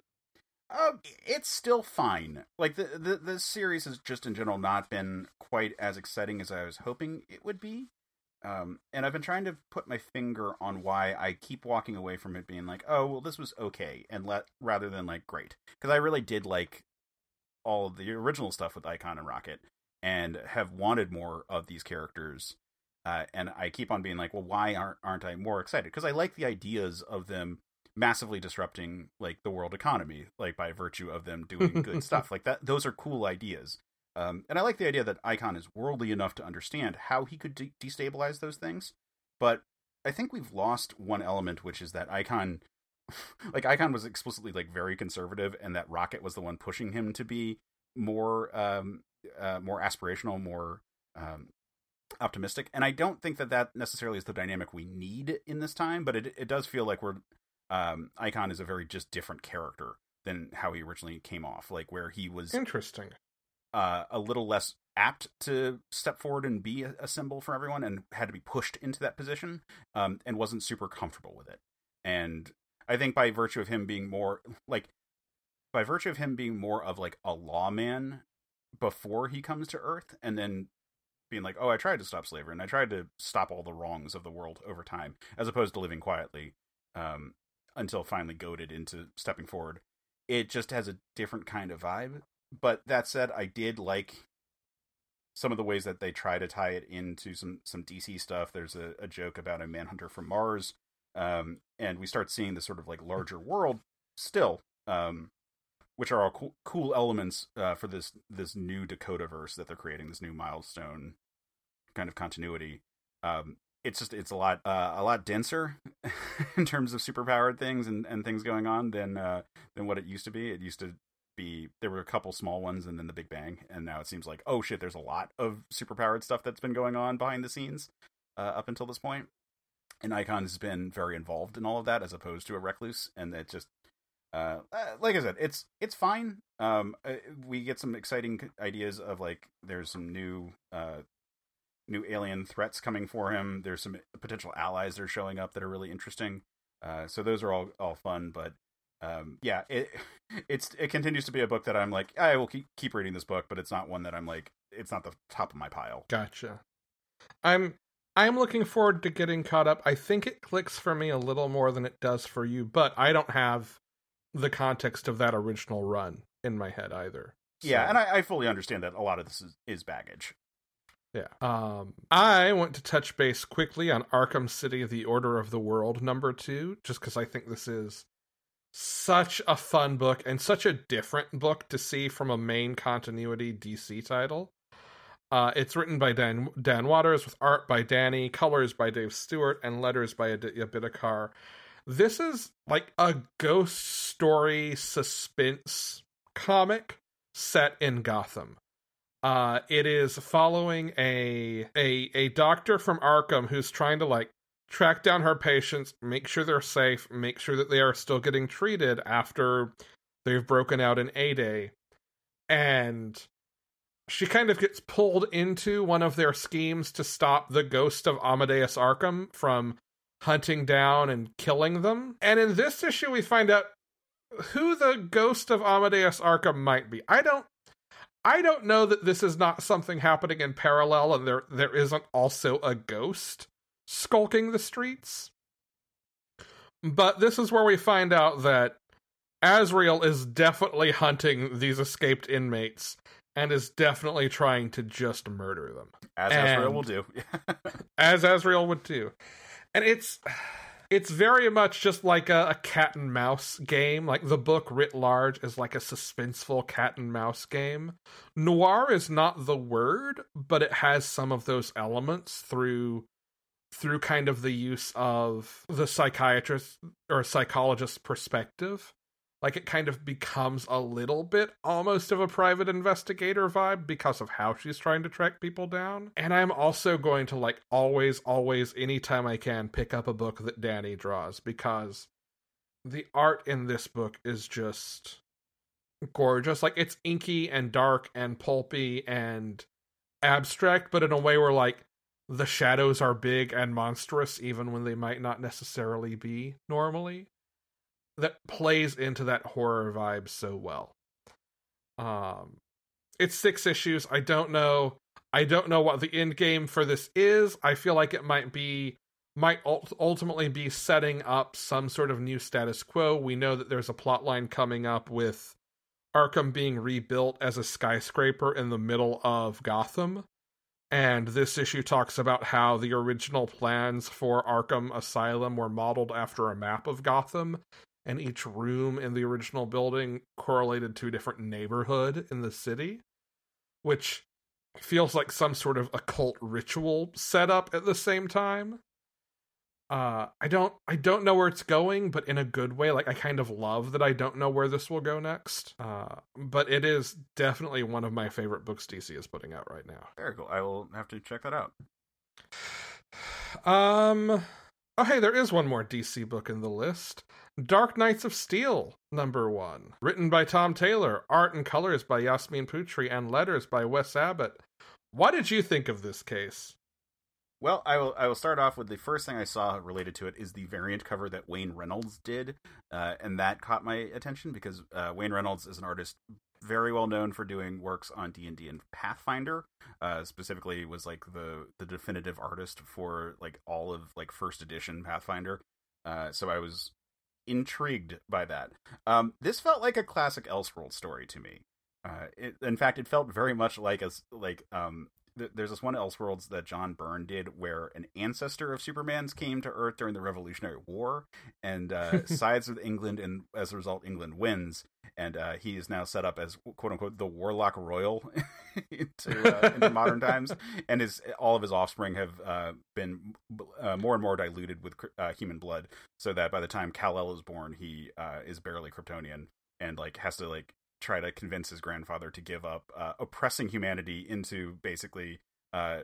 Uh, it's still fine. Like the, the the series has just in general not been quite as exciting as I was hoping it would be. Um, and I've been trying to put my finger on why I keep walking away from it being like, oh, well, this was okay, and let rather than like great, because I really did like all of the original stuff with Icon and Rocket, and have wanted more of these characters. Uh, and I keep on being like, well, why aren't aren't I more excited? Because I like the ideas of them massively disrupting like the world economy, like by virtue of them doing good stuff like that. Those are cool ideas. Um, and I like the idea that Icon is worldly enough to understand how he could de- destabilize those things. But I think we've lost one element, which is that Icon, like Icon, was explicitly like very conservative, and that Rocket was the one pushing him to be more um, uh, more aspirational, more um, optimistic. And I don't think that that necessarily is the dynamic we need in this time, but it it does feel like we're um, Icon is a very just different character than how he originally came off. Like where he was interesting, uh, a little less apt to step forward and be a, a, symbol for everyone, and had to be pushed into that position, um, and wasn't super comfortable with it. And I think by virtue of him being more like by virtue of him being more of like a lawman before he comes to Earth, and then being like, "Oh, I tried to stop slavery, and I tried to stop all the wrongs of the world over time," as opposed to living quietly um, until finally goaded into stepping forward. It just has a different kind of vibe. But that said, I did like some of the ways that they try to tie it into some some DC stuff. There's a, a joke about a manhunter from Mars, um, and we start seeing this sort of like larger world still. Um, which are all cool, cool elements uh, for this this new Dakota verse that they're creating, this new milestone kind of continuity. Um, it's just it's a lot uh, a lot denser in terms of superpowered things and, and things going on than uh, than what it used to be. It used to be there were a couple small ones and then the Big Bang, and now it seems like oh shit, there's a lot of superpowered stuff that's been going on behind the scenes uh, up until this point. And Icon has been very involved in all of that as opposed to a recluse, and it just uh, uh, like I said, it's it's fine. Um, uh, we get some exciting ideas of like there's some new uh new alien threats coming for him. There's some potential allies that are showing up that are really interesting. Uh, so those are all all fun, but um, yeah, it it's it continues to be a book that I'm like I will keep keep reading this book, but it's not one that I'm like it's not the top of my pile. Gotcha. I'm I'm looking forward to getting caught up. I think it clicks for me a little more than it does for you, but I don't have the context of that original run in my head either. So. Yeah, and I, I, fully understand that a lot of this is, is baggage. Yeah. Um, I want to touch base quickly on Arkham City: The Order of the World number two, just because I think this is such a fun book and such a different book to see from a main continuity DC title. Uh, it's written by Dan, Dan Watters with art by Dani, colors by Dave Stewart, and letters by Aditya Bidikar. This is like a ghost story suspense comic set in Gotham. Uh, it is following a a a doctor from Arkham who's trying to like track down her patients, make sure they're safe, make sure that they are still getting treated after they've broken out in A Day. And she kind of gets pulled into one of their schemes to stop the ghost of Amadeus Arkham from hunting down and killing them. And in this issue, we find out who the ghost of Amadeus Arkham might be. I don't. I don't know that this is not something happening in parallel and there there isn't also a ghost skulking the streets. But this is where we find out that Azrael is definitely hunting these escaped inmates and is definitely trying to just murder them. As Azrael will do. as Azrael would do. And it's it's very much just like a, a, cat and mouse game. Like the book writ large is like a suspenseful cat and mouse game. Noir is not the word, but it has some of those elements through through kind of the use of the psychiatrist or psychologist perspective like it kind of becomes a little bit almost of a private investigator vibe because of how she's trying to track people down. And I'm also going to like always, always, anytime I can, pick up a book that Dani draws because the art in this book is just gorgeous. Like it's inky and dark and pulpy and abstract, but in a way where like the shadows are big and monstrous even when they might not necessarily be normally that plays into that horror vibe so well. Um, it's six issues. I don't know. I don't know what the end game for this is. I feel like it might be might ultimately be setting up some sort of new status quo. We know that there's a plot line coming up with Arkham being rebuilt as a skyscraper in the middle of Gotham. And this issue talks about how the original plans for Arkham Asylum were modeled after a map of Gotham and each room in the original building correlated to a different neighborhood in the city, which feels like some sort of occult ritual setup at the same time. Uh, I don't I don't know where it's going, but in a good way. Like I kind of love that I don't know where this will go next. Uh, but it is definitely one of my favorite books DC is putting out right now. Very cool. I will have to check that out. Um Oh, hey, there is one more DC book in the list. Dark Knights of Steel, number one. Written by Tom Taylor, art and colors by Yasmin Putri, and letters by Wes Abbott. What did you think of this case? Well, I will. I will start off with the first thing I saw related to it is the variant cover that Wayne Reynolds did, uh, and that caught my attention because uh, Wayne Reynolds is an artist very well known for doing works on D and D and Pathfinder. Uh, specifically, was like the the definitive artist for like all of like first edition Pathfinder. Uh, so I was intrigued by that. Um, this felt like a classic Elseworld story to me. Uh, it, in fact, it felt very much like a like um, there's this one Elseworlds that John Byrne did where an ancestor of Superman's came to Earth during the Revolutionary War and uh, sides with England, and as a result, England wins. And uh, he is now set up as quote unquote the Warlock Royal into, uh, into modern times, and his all of his offspring have uh, been uh, more and more diluted with uh, human blood, so that by the time Kal El is born, he is barely Kryptonian and like has to like try to convince his grandfather to give up uh, oppressing humanity into basically uh,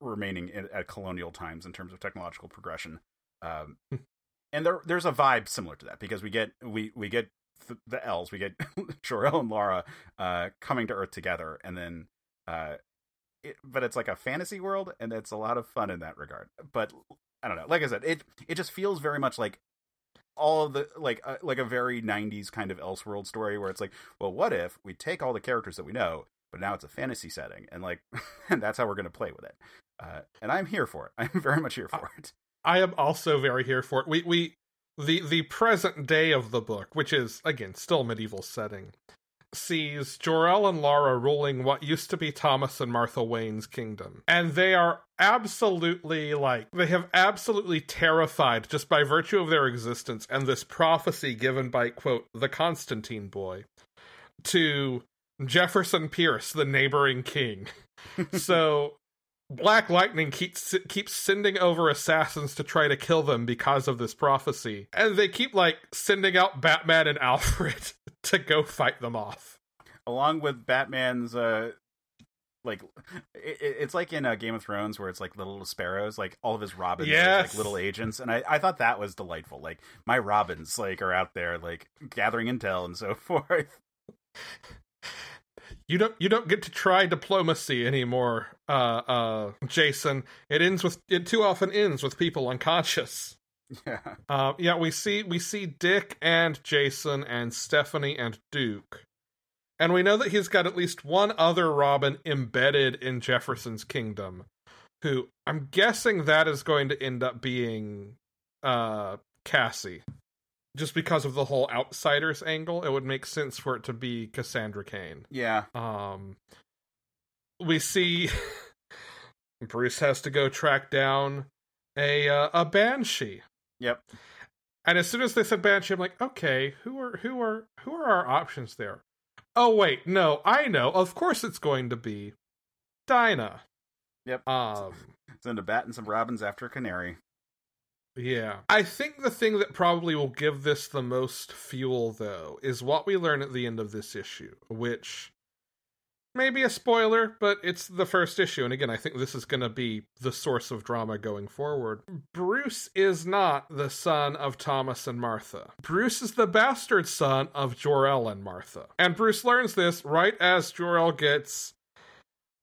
remaining in, at colonial times in terms of technological progression. Um, hmm. and there, there's a vibe similar to that because we get we we get th- the elves, we get Jor-El and Lara uh, coming to Earth together, and then. Uh, it, but it's like a fantasy world, and it's a lot of fun in that regard. But I don't know. Like I said, it it just feels very much like all of the like uh, like a very 90s kind of elseworld story where it's like well what if we take all the characters that we know but now it's a fantasy setting and like and that's how we're going to play with it. Uh, and i'm here for it. I'm very much here for it. I am also very here for it. We we the the present day of the book which is again still medieval setting sees Jor-El and Lara ruling what used to be Thomas and Martha Wayne's kingdom. And they are absolutely like, they have absolutely terrified just by virtue of their existence and this prophecy given by, quote, the Constantine boy to Jefferson Pierce, the neighboring king. so Black Lightning keeps keeps sending over assassins to try to kill them because of this prophecy, and they keep like sending out Batman and Alfred to go fight them off. Along with Batman's uh like it, it's like in uh, Game of Thrones where it's like little sparrows, like all of his robins, are Yes. like little agents, and I, I thought that was delightful. Like my robins, like are out there like gathering intel and so forth. You don't you don't get to try diplomacy anymore, uh uh Jason. It ends with it too often ends with people unconscious. Yeah, Uh yeah, we see we see Dick and Jason and Stephanie and Duke. And we know that he's got at least one other Robin embedded in Jefferson's kingdom, who I'm guessing that is going to end up being uh Cassie. Just because of the whole outsiders angle, it would make sense for it to be Cassandra Cain. yeah, Um, we see Bruce has to go track down a uh, a banshee, yep, and as soon as they said banshee, I'm like, okay, who are who are who are our options there? Oh wait, no, I know. Of course, it's going to be Dinah. Yep. Um. send a bat and some robins after a canary. Yeah. I think the thing that probably will give this the most fuel, though, is what we learn at the end of this issue, which may be a spoiler, but it's the first issue. And again, I think this is going to be the source of drama going forward. Bruce is not the son of Thomas and Martha. Bruce is the bastard son of Jor-El and Martha. And Bruce learns this right as Jor-El gets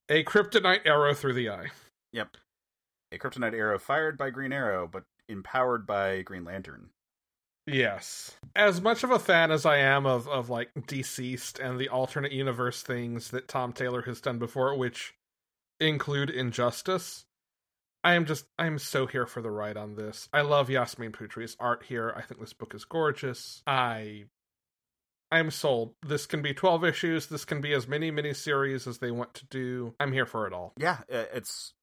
a kryptonite arrow through the eye. Yep, a kryptonite arrow fired by Green Arrow, but empowered by Green Lantern. Yes. As much of a fan as I am of, of like DCeased and the alternate universe things that Tom Taylor has done before, which include Injustice, I am just I am so here for the ride on this. I love Yasmin Putri's art here. I think this book is gorgeous. I I am sold. This can be 12 issues. This can be as many mini series as they want to do. I'm here for it all. Yeah, it's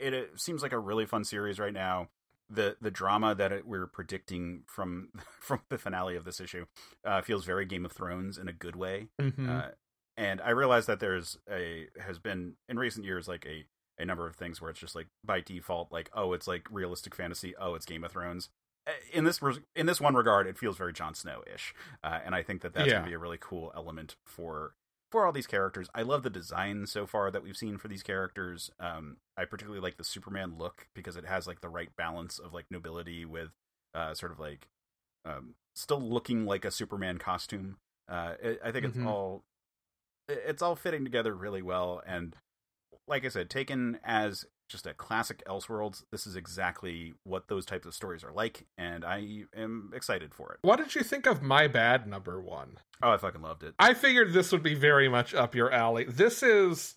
it, it seems like a really fun series right now. The the drama that it, we're predicting from from the finale of this issue uh, feels very Game of Thrones in a good way. Mhm. Uh, and I realize that there's a has been in recent years like a a number of things where it's just like by default like oh it's like realistic fantasy oh it's Game of Thrones. Uh, In this in this one regard, it feels very Jon Snow ish, uh, and I think that that's Yeah. going to be a really cool element for for all these characters. I love the design so far that we've seen for these characters. Um, I particularly like the Superman look because it has like the right balance of like nobility with uh, sort of like um, still looking like a Superman costume. Uh, it, I think it's Mhm. all it's all fitting together really well. And like I said, taken as just a classic Elseworlds, this is exactly what those types of stories are like, and I am excited for it. What did you think of My Bad number 1? Oh, I fucking loved it. I figured this would be very much up your alley. This is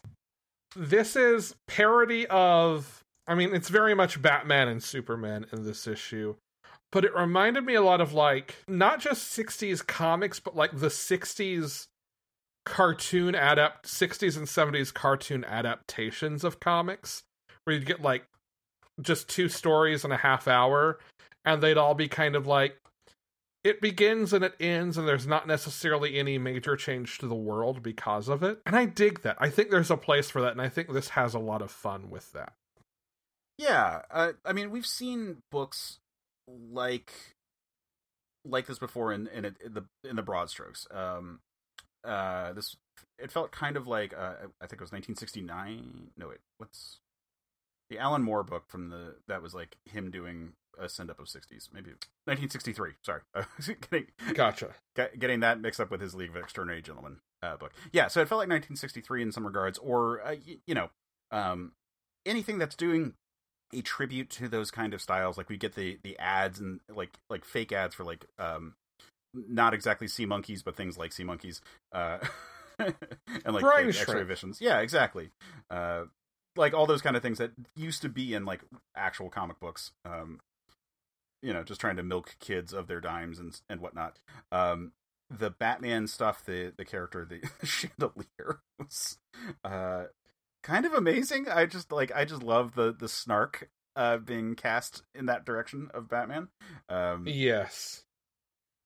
this is parody of I mean, it's very much Batman and Superman in this issue. But it reminded me a lot of like not just 60s comics, but like the 60s cartoon adapt 60s and 70s cartoon adaptations of comics where you'd get like just two stories in a half hour and they'd all be kind of like it begins and it ends and there's not necessarily any major change to the world because of it and i dig that i think there's a place for that and i think this has a lot of fun with that Yeah, uh, I mean, we've seen books like like this before in in, it, in the in the broad strokes. Um, uh, this it felt kind of like uh, I think it was 1969. No, wait, what's the Alan Moore book from the that was like him doing a send up of 60s, maybe 1963. Sorry, getting gotcha getting that mixed up with his League of Extraordinary Gentlemen uh, book. Yeah, so it felt like 1963 in some regards, or uh, y- you know, um, anything that's doing a tribute to those kind of styles. Like we get the the ads and like like fake ads for like um, not exactly sea monkeys, but things like sea monkeys, uh, and like X-ray visions. Yeah, exactly. Uh, like all those kind of things that used to be in like actual comic books. Um, you know, just trying to milk kids of their dimes and and whatnot. Um, the Batman stuff, the the character, the chandelier was uh, kind of amazing. I just like I just love the the snark uh, being cast in that direction of Batman. Um, yes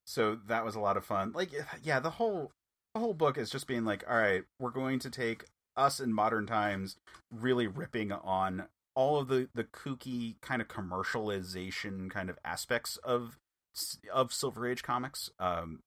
so that was a lot of fun. Like, yeah, the whole the whole book is just being like, all right, we're going to take us in modern times, really ripping on all of the the kooky kind of commercialization kind of aspects of of Silver Age comics. Um,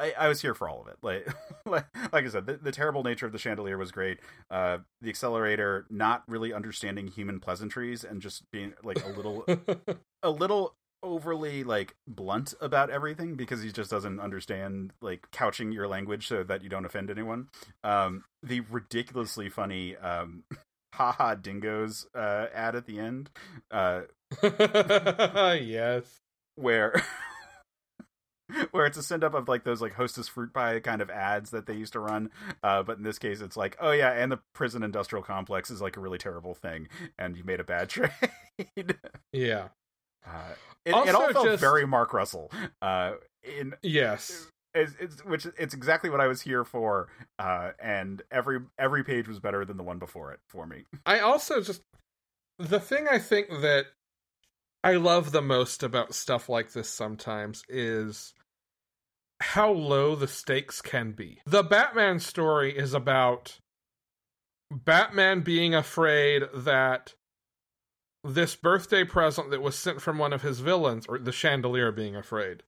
I, I was here for all of it. Like, like, like I said, the, the terrible nature of the chandelier was great. Uh, the accelerator not really understanding human pleasantries and just being like a little, a little overly like blunt about everything because he just doesn't understand like couching your language so that you don't offend anyone. Um, the ridiculously funny um, haha dingoes uh, ad at the end, uh, yes. where where it's a send up of like those like hostess fruit pie kind of ads that they used to run uh, but in this case it's like oh yeah and the prison industrial complex is like a really terrible thing and you made a bad trade Yeah. Uh, it, it all felt just- very mark russell uh, in Yes. it's, it's which it's exactly what i was here for uh, and every every page was better than the one before it for me I also just the thing I think that I love the most about stuff like this sometimes is how low the stakes can be. The Batman story is about Batman being afraid that this birthday present that was sent from one of his villains, or the chandelier being afraid,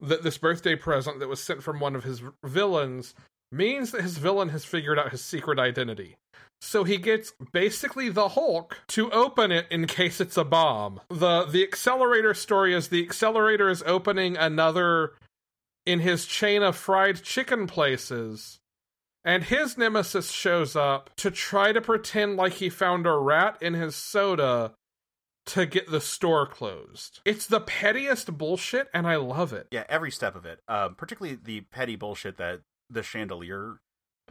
that this birthday present that was sent from one of his villains means that his villain has figured out his secret identity. So he gets basically the Hulk to open it in case it's a bomb. The the accelerator story is the accelerator is opening another in his chain of fried chicken places. And his nemesis shows up to try to pretend like he found a rat in his soda to get the store closed. It's the pettiest bullshit and I love it. yeah every step of it um, particularly the petty bullshit that the chandelier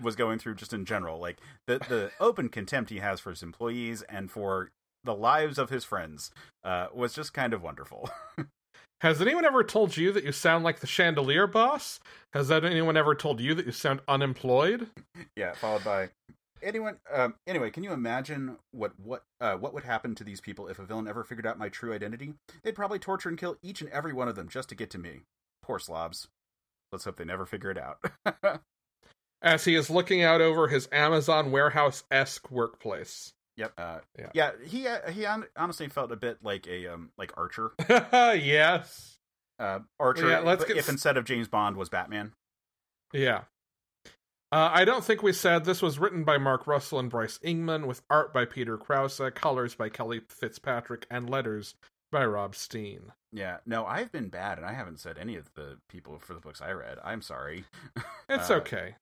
was going through just in general like the the open contempt he has for his employees and for the lives of his friends uh, was just kind of wonderful Has anyone ever told you that you sound like the chandelier boss? Has that anyone ever told you that you sound unemployed? yeah followed by anyone um, anyway can you imagine what what uh, what would happen to these people if a villain ever figured out my true identity they'd probably torture and kill each and every one of them just to get to me poor slobs let's hope they never figure it out As he is looking out over his Amazon warehouse esque workplace. Yep. Uh, Yeah. yeah. He uh, he hon- honestly felt a bit like a um like Archer. yes. Uh, Archer. Yeah, let's get if instead of James Bond was Batman. Yeah. Uh, I don't think we said this was written by Mark Russell and Bryce Ingman, with art by Peter Krause, colors by Kelly Fitzpatrick, and letters by Rob Steen. Yeah. No, I've been bad, and I haven't said any of the people for the books I read. I'm sorry. It's Uh, okay.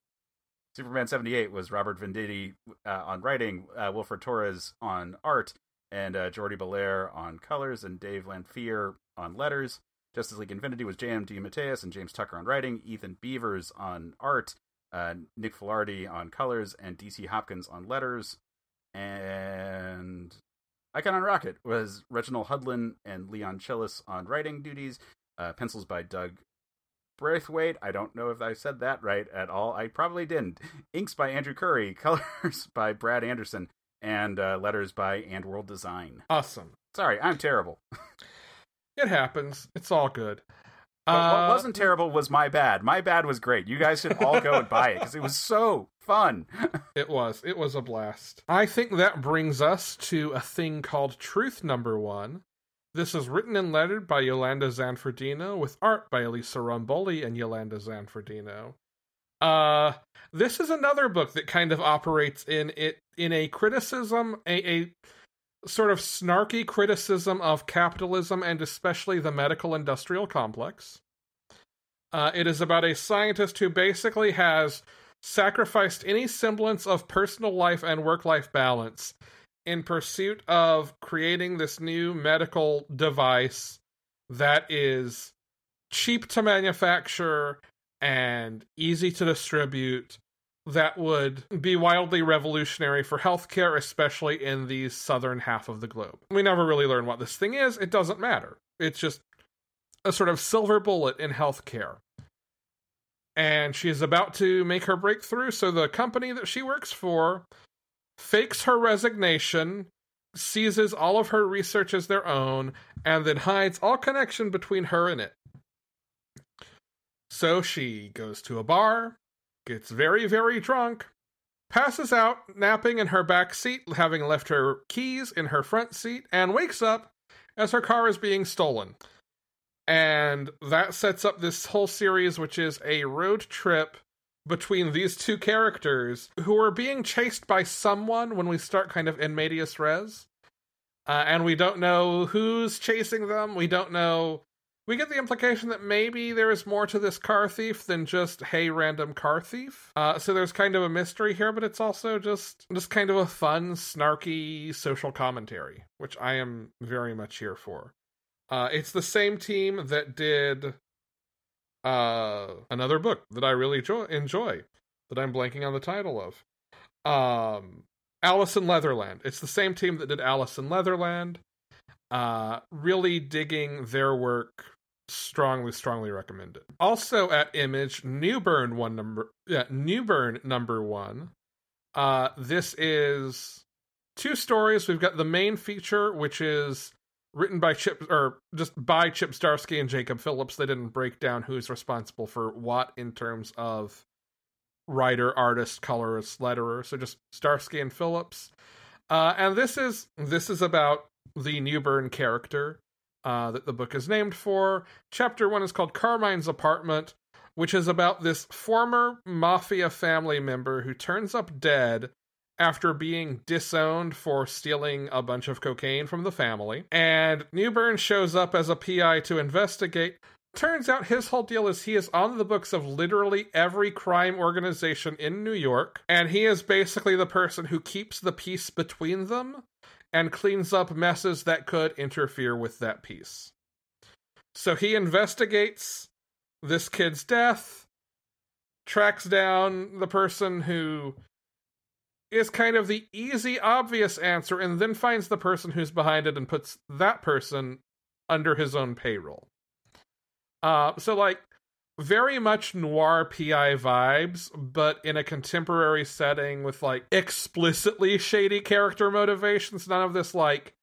Superman 78 was Robert Venditti uh, on writing, uh, Wilfred Torres on art, and uh, Jordie Bellaire on colors, and Dave Lanphear on letters. Justice League Infinity was J.M. DeMatteis and James Tucker on writing, Ethan Beavers on art, uh, Nick Filardi on colors, and DC Hopkins on letters. And Icon on Rocket was Reginald Hudlin and Leon Chills on writing duties, uh, pencils by Doug Braithwaite. I don't know if I said that right at all. I probably didn't. Inks by Andrew Currie, colors by Brad Anderson, and uh, letters by AndWorld Design. Awesome. Sorry, I'm terrible. It happens. It's all good. But Uh, what wasn't terrible was my bad. My bad was great. You guys should all go and buy it because it was so fun. It was. It was a blast. I think that brings us to a thing called Truth Number One. This is written and lettered by Iolanda Zanfardino with art by Elisa Romboli and Iolanda Zanfardino. Uh, this is another book that kind of operates in it in a criticism, a, a sort of snarky criticism of capitalism and especially the medical industrial complex. Uh, it is about a scientist who basically has sacrificed any semblance of personal life and work life balance in pursuit of creating this new medical device that is cheap to manufacture and easy to distribute that would be wildly revolutionary for healthcare, especially in the southern half of the globe. We never really learn what this thing is. It doesn't matter. It's just a sort of silver bullet in healthcare. And she is about to make her breakthrough, so the company that she works for fakes her resignation, seizes all of her research as their own, and then hides all connection between her and it. So she goes to a bar, gets very, very drunk, passes out, napping in her back seat, having left her keys in her front seat, and wakes up as her car is being stolen. And that sets up this whole series, which is a road trip between these two characters who are being chased by someone when we start kind of in medias res. Uh, and we don't know who's chasing them. We don't know. We get the implication that maybe there is more to this car thief than just hey random car thief. Uh, so there's kind of a mystery here, but it's also just just kind of a fun, snarky social commentary, which I am very much here for. Uh, it's the same team that did uh, another book that I really enjoy, enjoy that I'm blanking on the title of. Um, Alice in Leatherland. It's the same team that did Alice in Leatherland. Uh, really digging their work. Strongly, strongly recommend it. Also at Image, Newburn one number. Yeah, Newburn number one. Uh, this is two stories. We've got the main feature, which is written by Chip or just by Chip Zdarsky and Jacob Phillips. They didn't break down who's responsible for what in terms of writer, artist, colorist, letterer. So just Zdarsky and Phillips. Uh, and this is this is about the Newburn character uh, that the book is named for. Chapter one is called Carmine's Apartment, which is about this former mafia family member who turns up dead after being disowned for stealing a bunch of cocaine from the family. And Newburn shows up as a PI to investigate. Turns out his whole deal is he is on the books of literally every crime organization in New York, and he is basically the person who keeps the peace between them and cleans up messes that could interfere with that peace. So he investigates this kid's death, tracks down the person who is kind of the easy, obvious answer, and then finds the person who's behind it and puts that person under his own payroll. Uh, so like very much noir PI vibes, but in a contemporary setting with like explicitly shady character motivations. None of this like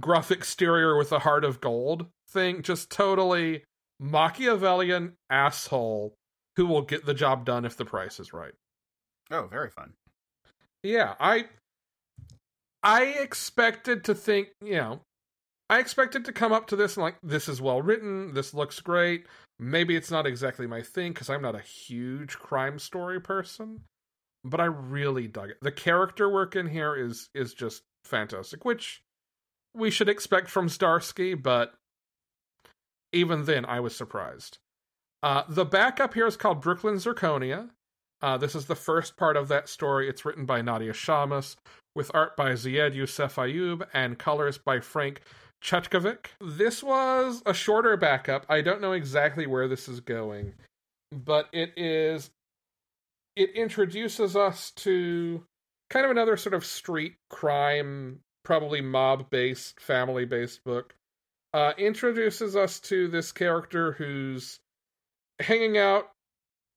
gruff exterior with a heart of gold thing. Just totally Machiavellian asshole who will get the job done if the price is right. Oh, very fun. Yeah, I I expected to think, you know, I expected to come up to this and like this is well written, this looks great. Maybe it's not exactly my thing cuz I'm not a huge crime story person, but I really dug it. The character work in here is is just fantastic, which we should expect from Zdarsky, but even then I was surprised. Uh, the backup here is called Brooklyn Zirconia. Uh, this is the first part of that story. It's written by Nadia Shammas, with art by Zied Youssef Ayub and colors by Frank Chetkovic. This was a shorter backup. I don't know exactly where this is going, but it is. It introduces us to kind of another sort of street crime, probably mob based, family based book. Uh, introduces us to this character who's hanging out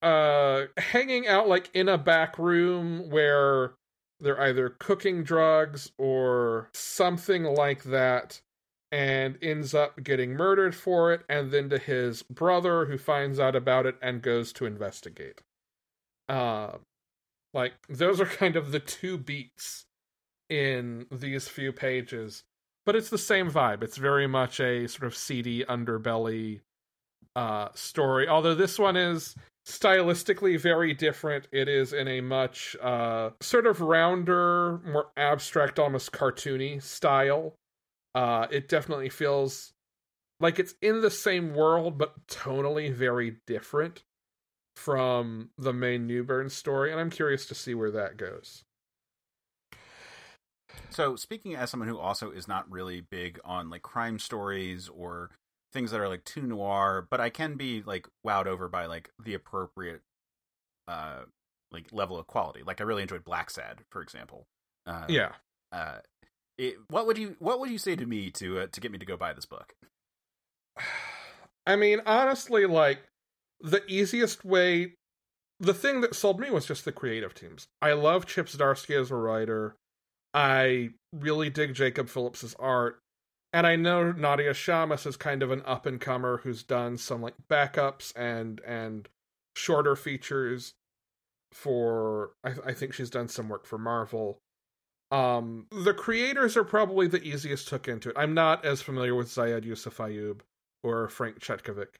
uh hanging out like in a back room where they're either cooking drugs or something like that and ends up getting murdered for it and then to his brother who finds out about it and goes to investigate uh like those are kind of the two beats in these few pages but it's the same vibe it's very much a sort of seedy underbelly uh story although this one is stylistically very different. It is in a much uh, sort of rounder, more abstract, almost cartoony style. Uh, it definitely feels like it's in the same world, but tonally very different from the main Newburn story, and I'm curious to see where that goes. So, speaking as someone who also is not really big on like crime stories or things that are like too noir, but I can be like wowed over by like the appropriate uh like level of quality. Like I really enjoyed Blacksad, for example. Uh, yeah. Uh, it, what would you what would you say to me to uh, to get me to go buy this book? I mean, honestly, like the easiest way, the thing that sold me was just the creative teams. I love Chip Zdarsky as a writer. I really dig Jacob Phillips's art. And I know Nadia Shammas is kind of an up and comer who's done some like backups and and shorter features for I, I think she's done some work for Marvel. Um, the creators are probably the easiest hook into it. I'm not as familiar with Zayed Youssef Ayub or Frank Chetkovic.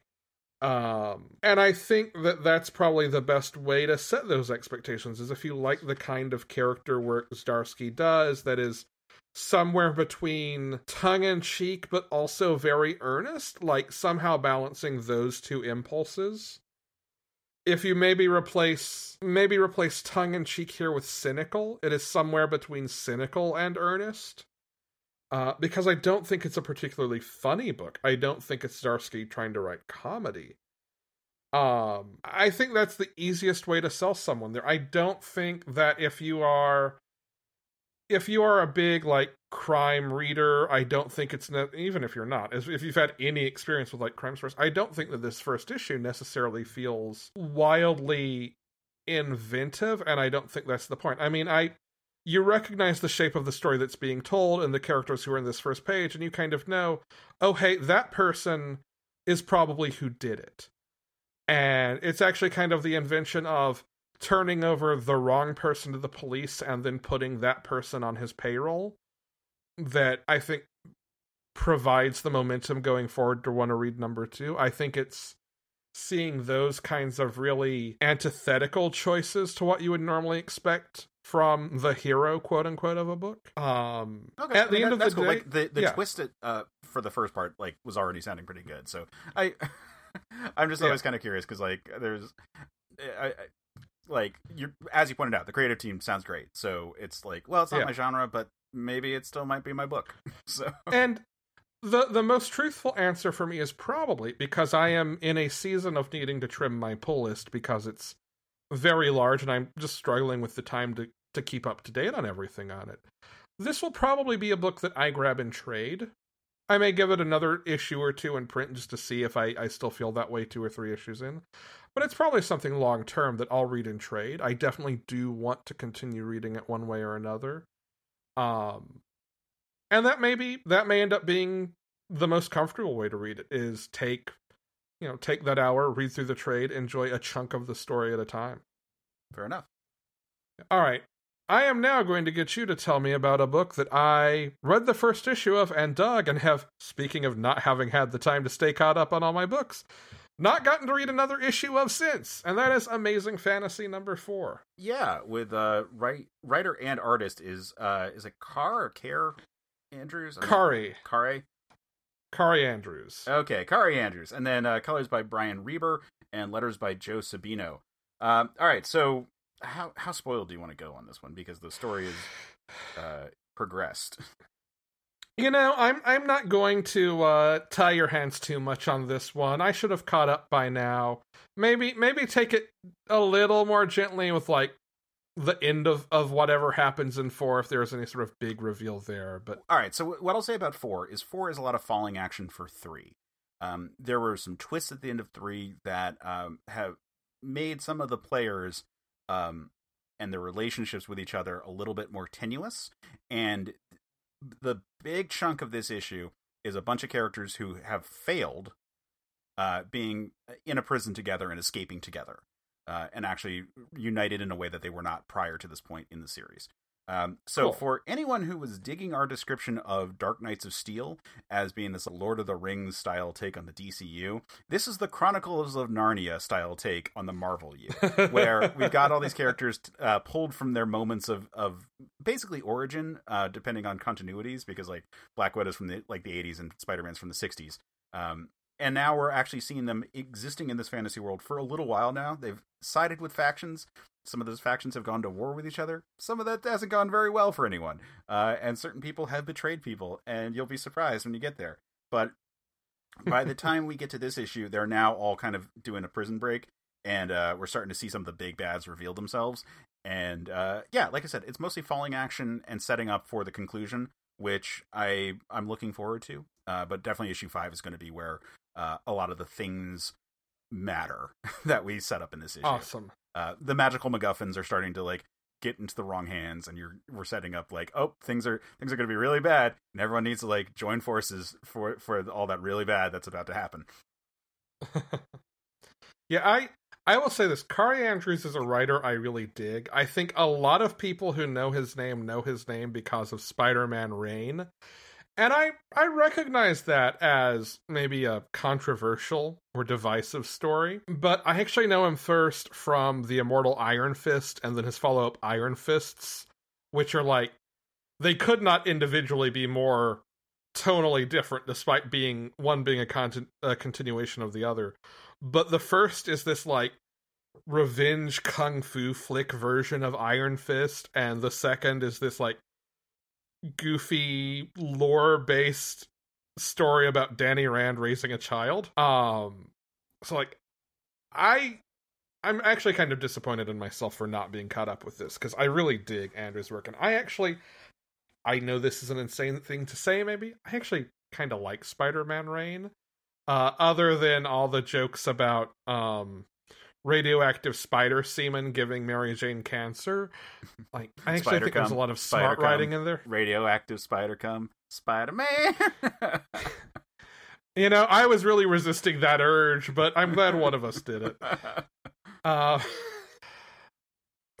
Um, and I think that that's probably the best way to set those expectations is if you like the kind of character work Zdarsky does that is somewhere between tongue in cheek but also very earnest, like somehow balancing those two impulses. If you maybe replace maybe replace tongue in cheek here with cynical, it is somewhere between cynical and earnest. Uh, because I don't think it's a particularly funny book. I don't think it's Zdarsky trying to write comedy. Um, I think that's the easiest way to sell someone there. I don't think that if you are if you are a big like crime reader, I don't think it's ne- even if you're not, if you've had any experience with like crime stories, I don't think that this first issue necessarily feels wildly inventive, and I don't think that's the point. I mean, I you recognize the shape of the story that's being told and the characters who are in this first page, and you kind of know, oh, hey, that person is probably who did it. And it's actually kind of the invention of turning over the wrong person to the police and then putting that person on his payroll that I think provides the momentum going forward to want to read number two. I think it's seeing those kinds of really antithetical choices to what you would normally expect from the hero, quote unquote, of a book. Um, okay. at I mean, the end that, of the cool. day, like the the yeah. twist it, uh, for the first part like was already sounding pretty good. So I, I'm just always yeah. kind of curious because like there's, I, I, like you as you pointed out, the creative team sounds great. So it's like, well, it's not yeah. my genre, but maybe it still might be my book. so and the the most truthful answer for me is probably because I am in a season of needing to trim my pull list because it's very large and I'm just struggling with the time to to keep up to date on everything on it. This will probably be a book that I grab in trade. I may give it another issue or two in print just to see if I, I still feel that way two or three issues in. But it's probably something long term that I'll read in trade. I definitely do want to continue reading it one way or another. Um and that may be that may end up being the most comfortable way to read it is take you know, take that hour, read through the trade, enjoy a chunk of the story at a time. Fair enough. All right. I am now going to get you to tell me about a book that I read the first issue of and dug and have, speaking of not having had the time to stay caught up on all my books, not gotten to read another issue of since, and that is Amazing Fantasy number four. Yeah, with uh write, writer and artist is uh is it Carr or Care Andrews? Khary. Khary. Khary Andrews. Okay, Khary Andrews. And then uh, colors by Brian Reber and letters by Joe Sabino. Um, all right, so how how spoiled do you want to go on this one? Because the story is uh, progressed. You know, I'm I'm not going to uh, tie your hands too much on this one. I should have caught up by now. Maybe maybe take it a little more gently with like the end of, of whatever happens in four if there's any sort of big reveal there. But all right, so what I'll say about four is four is a lot of falling action for three. Um, there were some twists at the end of three that um, have made some of the players um, and their relationships with each other a little bit more tenuous. And the big chunk of this issue is a bunch of characters who have failed uh, being in a prison together and escaping together, uh, and actually united in a way that they were not prior to this point in the series. Um, so, cool. for anyone who was digging our description of Dark Knights of Steel as being this Lord of the Rings style take on the DCU, this is the Chronicles of Narnia style take on the Marvel U, where we've got all these characters uh, pulled from their moments of, of basically origin, uh, depending on continuities, because like Black Widow is from the like the 80s and Spider Man's from the 60s. Um, and now we're actually seeing them existing in this fantasy world for a little while now. They've sided with factions, some of those factions have gone to war with each other. Some of that hasn't gone very well for anyone. Uh, and certain people have betrayed people, and you'll be surprised when you get there. But by the time we get to this issue, they're now all kind of doing a prison break, and uh, we're starting to see some of the big bads reveal themselves. And uh, yeah, like I said, it's mostly falling action and setting up for the conclusion, which I I'm looking forward to. Uh, but definitely, issue five is going to be where uh, a lot of the things matter that we set up in this issue. Awesome. Uh, the magical MacGuffins are starting to like get into the wrong hands, and you're we're setting up like oh things are things are going to be really bad, and everyone needs to like join forces for for all that really bad that's about to happen. yeah, I I will say this: Khary Andrews is a writer I really dig. I think a lot of people who know his name know his name because of Spider-Man Reign. And I I recognize that as maybe a controversial or divisive story, but I actually know him first from the Immortal Iron Fist and then his follow-up Iron Fists, which are like they could not individually be more tonally different despite being one being a, con- a continuation of the other. But the first is this like revenge kung fu flick version of Iron Fist, and the second is this like goofy lore based story about Danny Rand raising a child. Um so like I I'm actually kind of disappointed in myself for not being caught up with this because I really dig Andrew's work and I actually I know this is an insane thing to say maybe. I actually kind of like Spider-Man Reign. Uh other than all the jokes about um radioactive spider semen giving Mary Jane cancer. Like I actually Spider think there's a cum, lot of spider smart cum. writing in there. Radioactive spider come, Spider Man. You know, I was really resisting that urge, but I'm glad one of us did it. Uh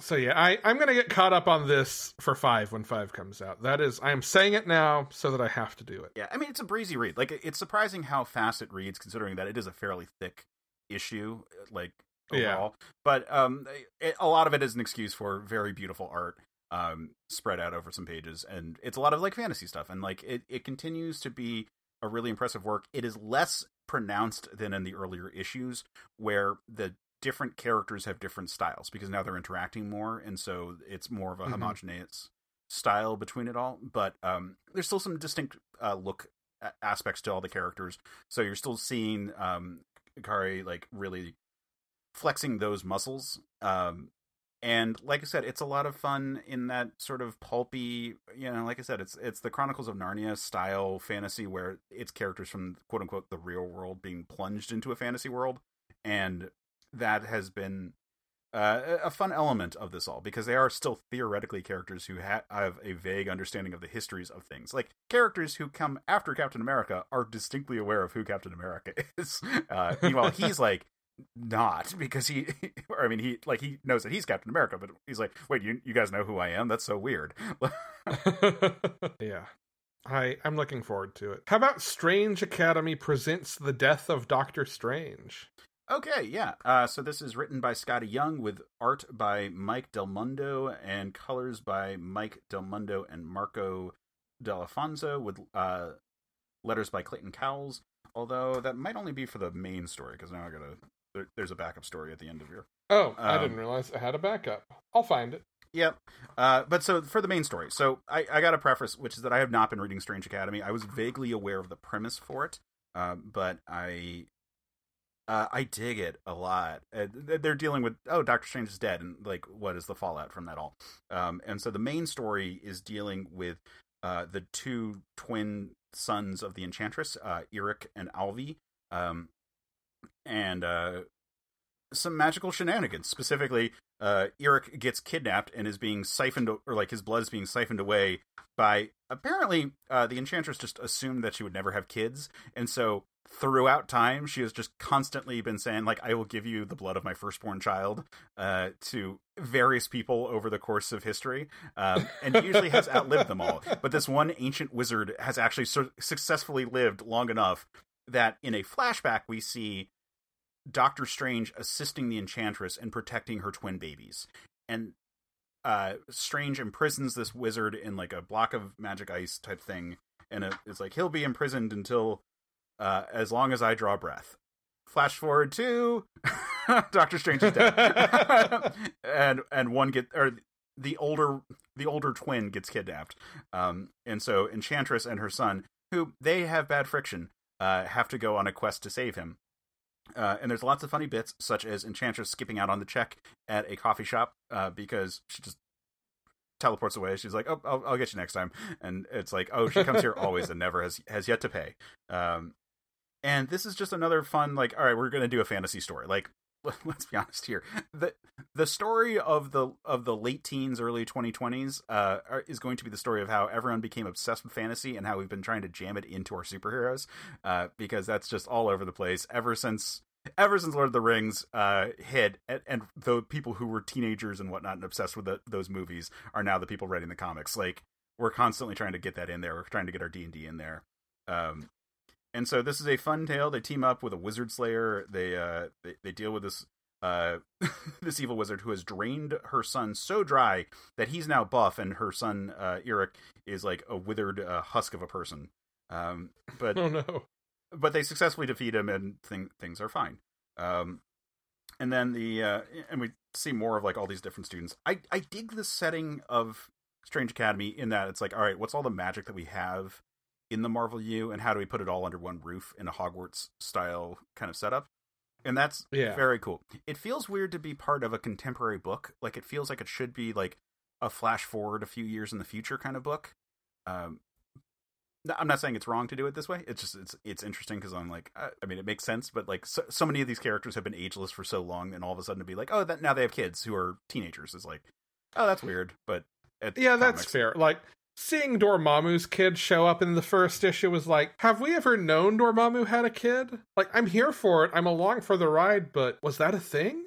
So yeah, I I'm gonna get caught up on this for five when five comes out. That is, I am saying it now so that I have to do it. yeah, I mean it's a breezy read. Like it's surprising how fast it reads, considering that it is a fairly thick issue. Like Yeah. but um, it, a lot of it is an excuse for very beautiful art. Um, spread out over some pages, and it's a lot of like fantasy stuff, and like it, it continues to be a really impressive work. It is less pronounced than in the earlier issues, where the different characters have different styles because now they're interacting more, and so it's more of a Mhm. homogeneous style between it all. But um, there's still some distinct uh, look aspects to all the characters. So you're still seeing um, Khary like really flexing those muscles. Um, and like I said, it's a lot of fun in that sort of pulpy, you know, like I said, it's it's the Chronicles of Narnia style fantasy where it's characters from quote unquote the real world being plunged into a fantasy world, and that has been uh, a fun element of this all because they are still theoretically characters who ha- have a vague understanding of the histories of things. Like characters who come after Captain America are distinctly aware of who Captain America is. Uh, meanwhile, he's like not because he, or I mean, he like he knows that he's Captain America, but he's like, wait, you you guys know who I am? That's so weird. yeah. I I'm looking forward to it. How about Strange Academy presents the death of Doctor Strange? Okay, yeah. Uh, so this is written by Skottie Young with art by Mike Del Mundo and colors by Mike Del Mundo and Marco D'Alfonso with uh, letters by Clayton Cowles. Although that might only be for the main story because now I gotta. There, there's a backup story at the end of here. Oh, I Um, didn't realize I had a backup. I'll find it. Yep. Uh, but so for the main story, so I, I got a preface, which is that I have not been reading Strange Academy. I was vaguely aware of the premise for it, uh, but I uh, I dig it a lot. Uh, they're dealing with oh, Doctor Strange is dead, and like what is the fallout from that all? Um, and so the main story is dealing with uh, the two twin sons of the Enchantress, uh, Iric and Alvi, um, and uh, some magical shenanigans. Specifically, uh, Iric gets kidnapped and is being siphoned, or like his blood is being siphoned away by. Apparently, uh, the Enchantress just assumed that she would never have kids, and so throughout time she has just constantly been saying like i will give you the blood of my firstborn child uh, to various people over the course of history um, and usually has outlived them all but this one ancient wizard has actually su- successfully lived long enough that in a flashback we see Doctor Strange assisting the Enchantress and protecting her twin babies. And uh, Strange imprisons this wizard in like a block of magic ice type thing, and it, it's like he'll be imprisoned until uh, as long as I draw breath. Flash forward to Doctor Strange is dead, and and one get or the older the older twin gets kidnapped, um, and so Enchantress and her son, who they have bad friction, uh, have to go on a quest to save him. Uh, and there's lots of funny bits, such as Enchantress skipping out on the check at a coffee shop uh, because she just teleports away. She's like, "Oh, I'll, I'll get you next time," and it's like, "Oh, she comes here always and never has has yet to pay." Um, and this is just another fun, like, all right, we're gonna do a fantasy story. Like, let's be honest here the the story of the of the late teens, early 2020s uh, is going to be the story of how everyone became obsessed with fantasy and how we've been trying to jam it into our superheroes uh, because that's just all over the place ever since ever since Lord of the Rings uh, hit, and, and the people who were teenagers and whatnot and obsessed with the, those movies are now the people writing the comics. Like we're constantly trying to get that in there. We're trying to get our D and D in there. Um, and so this is a fun tale. They team up with a wizard slayer. They uh they, they deal with this uh this evil wizard who has drained her son so dry that he's now buff, and her son uh Iric is like a withered uh, husk of a person. Um, but Oh no. but they successfully defeat him, and thing, things are fine. Um, and then the uh, and we see more of like all these different students. I I dig the setting of Strange Academy in that it's like, all right, what's all the magic that we have in the Marvel U, and how do we put it all under one roof in a Hogwarts style kind of setup? And that's Yeah. very cool. It feels weird to be part of a contemporary book. Like it feels like it should be like a flash forward a few years in the future kind of book. Um, I'm not saying it's wrong to do it this way. It's just it's it's interesting because I'm like, I, I mean, it makes sense, but like so, so many of these characters have been ageless for so long, and all of a sudden to be like, oh, that now they have kids who are teenagers is like, oh, that's weird. But Yeah, that's fair. Like seeing Dormammu's kid show up in the first issue was like, have we ever known Dormammu had a kid? Like, I'm here for it. I'm along for the ride, but was that a thing?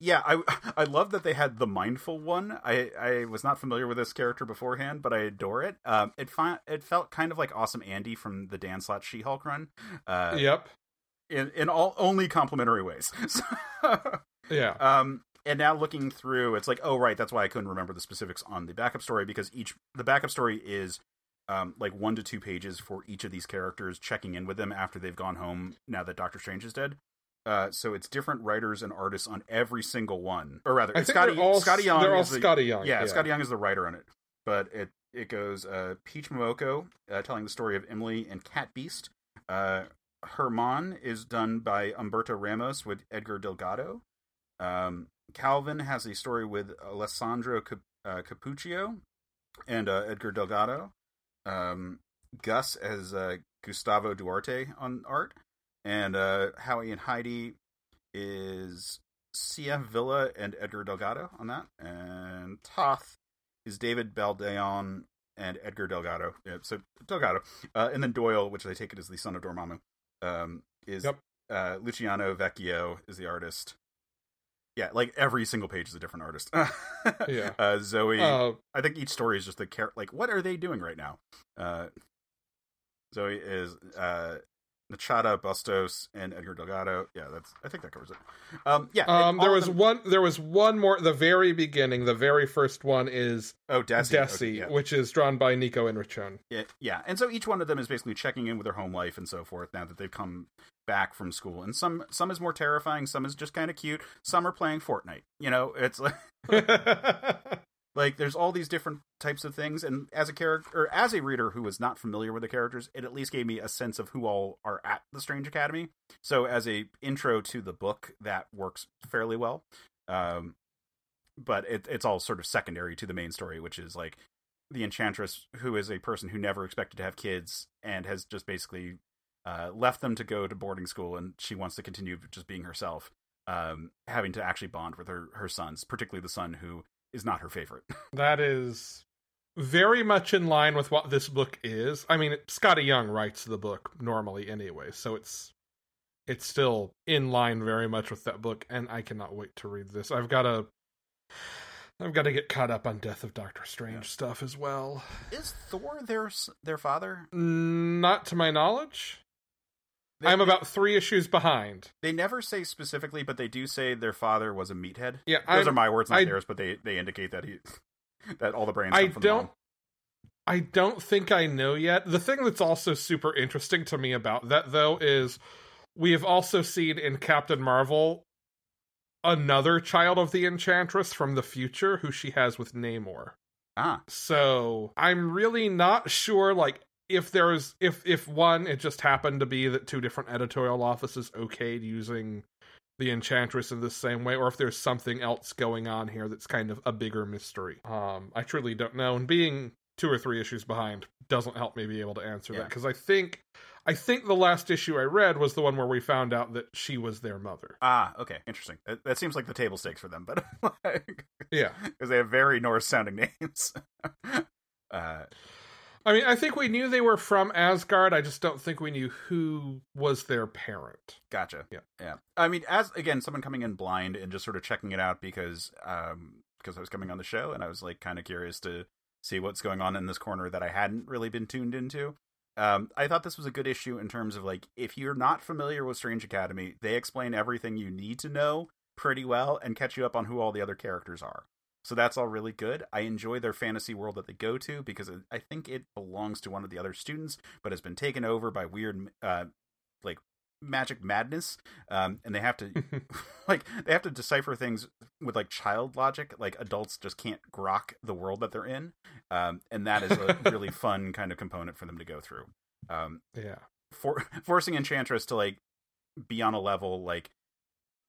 Yeah, I I love that they had the mindful one. I I was not familiar with this character beforehand, but I adore it. Um, it fi- it felt kind of like Awesome Andy from the Dan Slott She Hulk run. Uh, yep. in in all only complimentary ways. Yeah. um, and now looking through, it's like, oh right, that's why I couldn't remember the specifics on the backup story because each the backup story is um, like one to two pages for each of these characters, checking in with them after they've gone home now that Doctor Strange is dead. Uh, so it's different writers and artists on every single one, or rather, I it's think Skottie all Skottie Young. They're all the- Skottie Young. yeah, Skottie Young is the writer on it, but it it goes uh, Peach Momoko uh, telling the story of Emily and Cat Beast. Uh, Herman is done by Humberto Ramos with Edgar Delgado. Um, Calvin has a story with Alessandro Cap- uh, Cappuccio and uh, Edgar Delgado. Um, Gus as uh, Gustavo Duarte on art, and uh, Howie and Heidi is CF Villa and Edgar Delgado on that, and Toth is David Baldeon and Edgar Delgado. Yeah, so Delgado, uh, and then Doyle, which I take it is the son of Dormammu, um, is Yep. uh, Luciano Vecchio is the artist. Yeah, like every single page is a different artist. Yeah. Uh, Zoe, Uh, I think each story is just the char- like what are they doing right now? Uh, Zoe is uh, Natacha Bustos and Edgar Delgado. Yeah, that's I think that covers it. Um, yeah, um, there was them- one. There was one more. The very beginning. The very first one is oh Desi, Desi, Okay, yeah. which is drawn by Nico Henrichon. Yeah, yeah, and so each one of them is basically checking in with their home life and so forth now that they've come back from school. And some some is more terrifying, some is just kind of cute, some are playing Fortnite. You know, it's like like there's all these different types of things and as a character or as a reader who was not familiar with the characters it at least gave me a sense of who all are at the strange academy so as a intro to the book that works fairly well um but it, it's all sort of secondary to the main story which is like the enchantress who is a person who never expected to have kids and has just basically uh, left them to go to boarding school and she wants to continue just being herself um, having to actually bond with her, her sons particularly the son who is not her favorite that is very much in line with what this book is. I mean, Skottie Young writes the book normally anyway, so it's it's still in line very much with that book, and I cannot wait to read this. I've got to. I've got to get caught up on Death of Doctor Strange Yeah. stuff as well. Is Thor their their father? Not to my knowledge. They, I'm about three issues behind. They never say specifically, but they do say their father was a meathead. Yeah, Those I, are my words, not I- theirs, but they they indicate that he that all the brains. I come from don't. I don't think I know yet. The thing that's also super interesting to me about that, though, is we have also seen in Captain Marvel another child of the Enchantress from the future who she has with Namor. Ah, So I'm really not sure, like, if there's if if one it just happened to be that two different editorial offices okayed using the enchantress in the same way or if there's something else going on here that's kind of a bigger mystery um i truly don't know and being two or three issues behind doesn't help me be able to answer that because i think i think the last issue i read was the one where we found out that she was their mother ah, okay, interesting. That, that seems like the table stakes for them, but like, yeah because they have very Norse sounding names. uh, i mean i think we knew they were from asgard i just don't think we knew who was their parent Gotcha. Yeah. yeah. I mean, as again, someone coming in blind and just sort of checking it out because um because I was coming on the show and I was like kind of curious to see what's going on in this corner that I hadn't really been tuned into. Um, I thought this was a good issue in terms of like if you're not familiar with Strange Academy, they explain everything you need to know pretty well and catch you up on who all the other characters are. So that's all really good. I enjoy their fantasy world that they go to because I think it belongs to one of the other students, but has been taken over by weird, uh, like magic madness, um, and they have to, like, they have to decipher things with like child logic. Like adults just can't grok the world that they're in, um, and that is a really fun kind of component for them to go through. Um, yeah, for forcing Enchantress to like be on a level like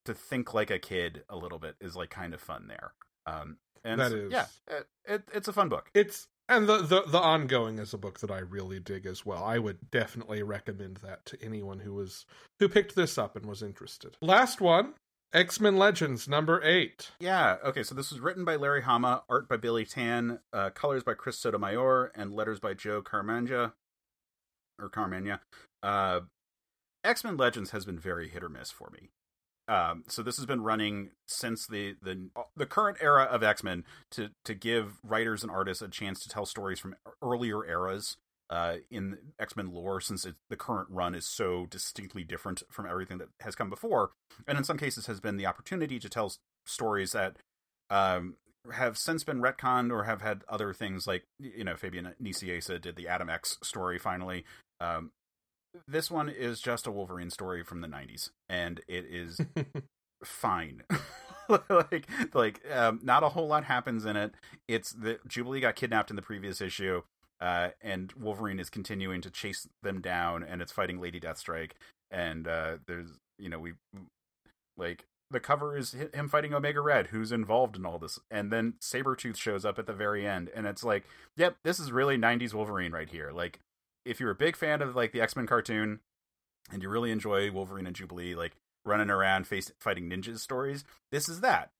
to think like a kid a little bit is like kind of fun there. Um, and That is- yeah, it, it, it's a fun book. it's and the, the the ongoing is a book that I really dig as well. I would definitely recommend that to anyone who was who picked this up and was interested. Last one, X Men Legends number eight. Yeah. Okay. So this was written by Larry Hama, art by Billy Tan, uh, colors by Chris Sotomayor, and letters by Joe Carmanja or Carmania. Uh, X Men Legends has been very hit or miss for me. Um, so this has been running since the the the current era of X Men to to give writers and artists a chance to tell stories from earlier eras uh, in X Men lore, since it, the current run is so distinctly different from everything that has come before, and in some cases has been the opportunity to tell s- stories that um, have since been retconned or have had other things like you know Fabian Nicieza did the Adam X story finally. Um, this one is just a Wolverine story from the '90s, and it is fine. like, like, um, not a whole lot happens in it. It's the Jubilee got kidnapped in the previous issue, uh, and Wolverine is continuing to chase them down, and it's fighting Lady Deathstrike. And uh, there's, you know, we like the cover is him fighting Omega Red, who's involved in all this, and then Sabretooth shows up at the very end, and it's like, yep, this is really '90s Wolverine right here. Like, if you're a big fan of like the X Men cartoon, and you really enjoy Wolverine and Jubilee, like running around face fighting ninjas stories, this is that.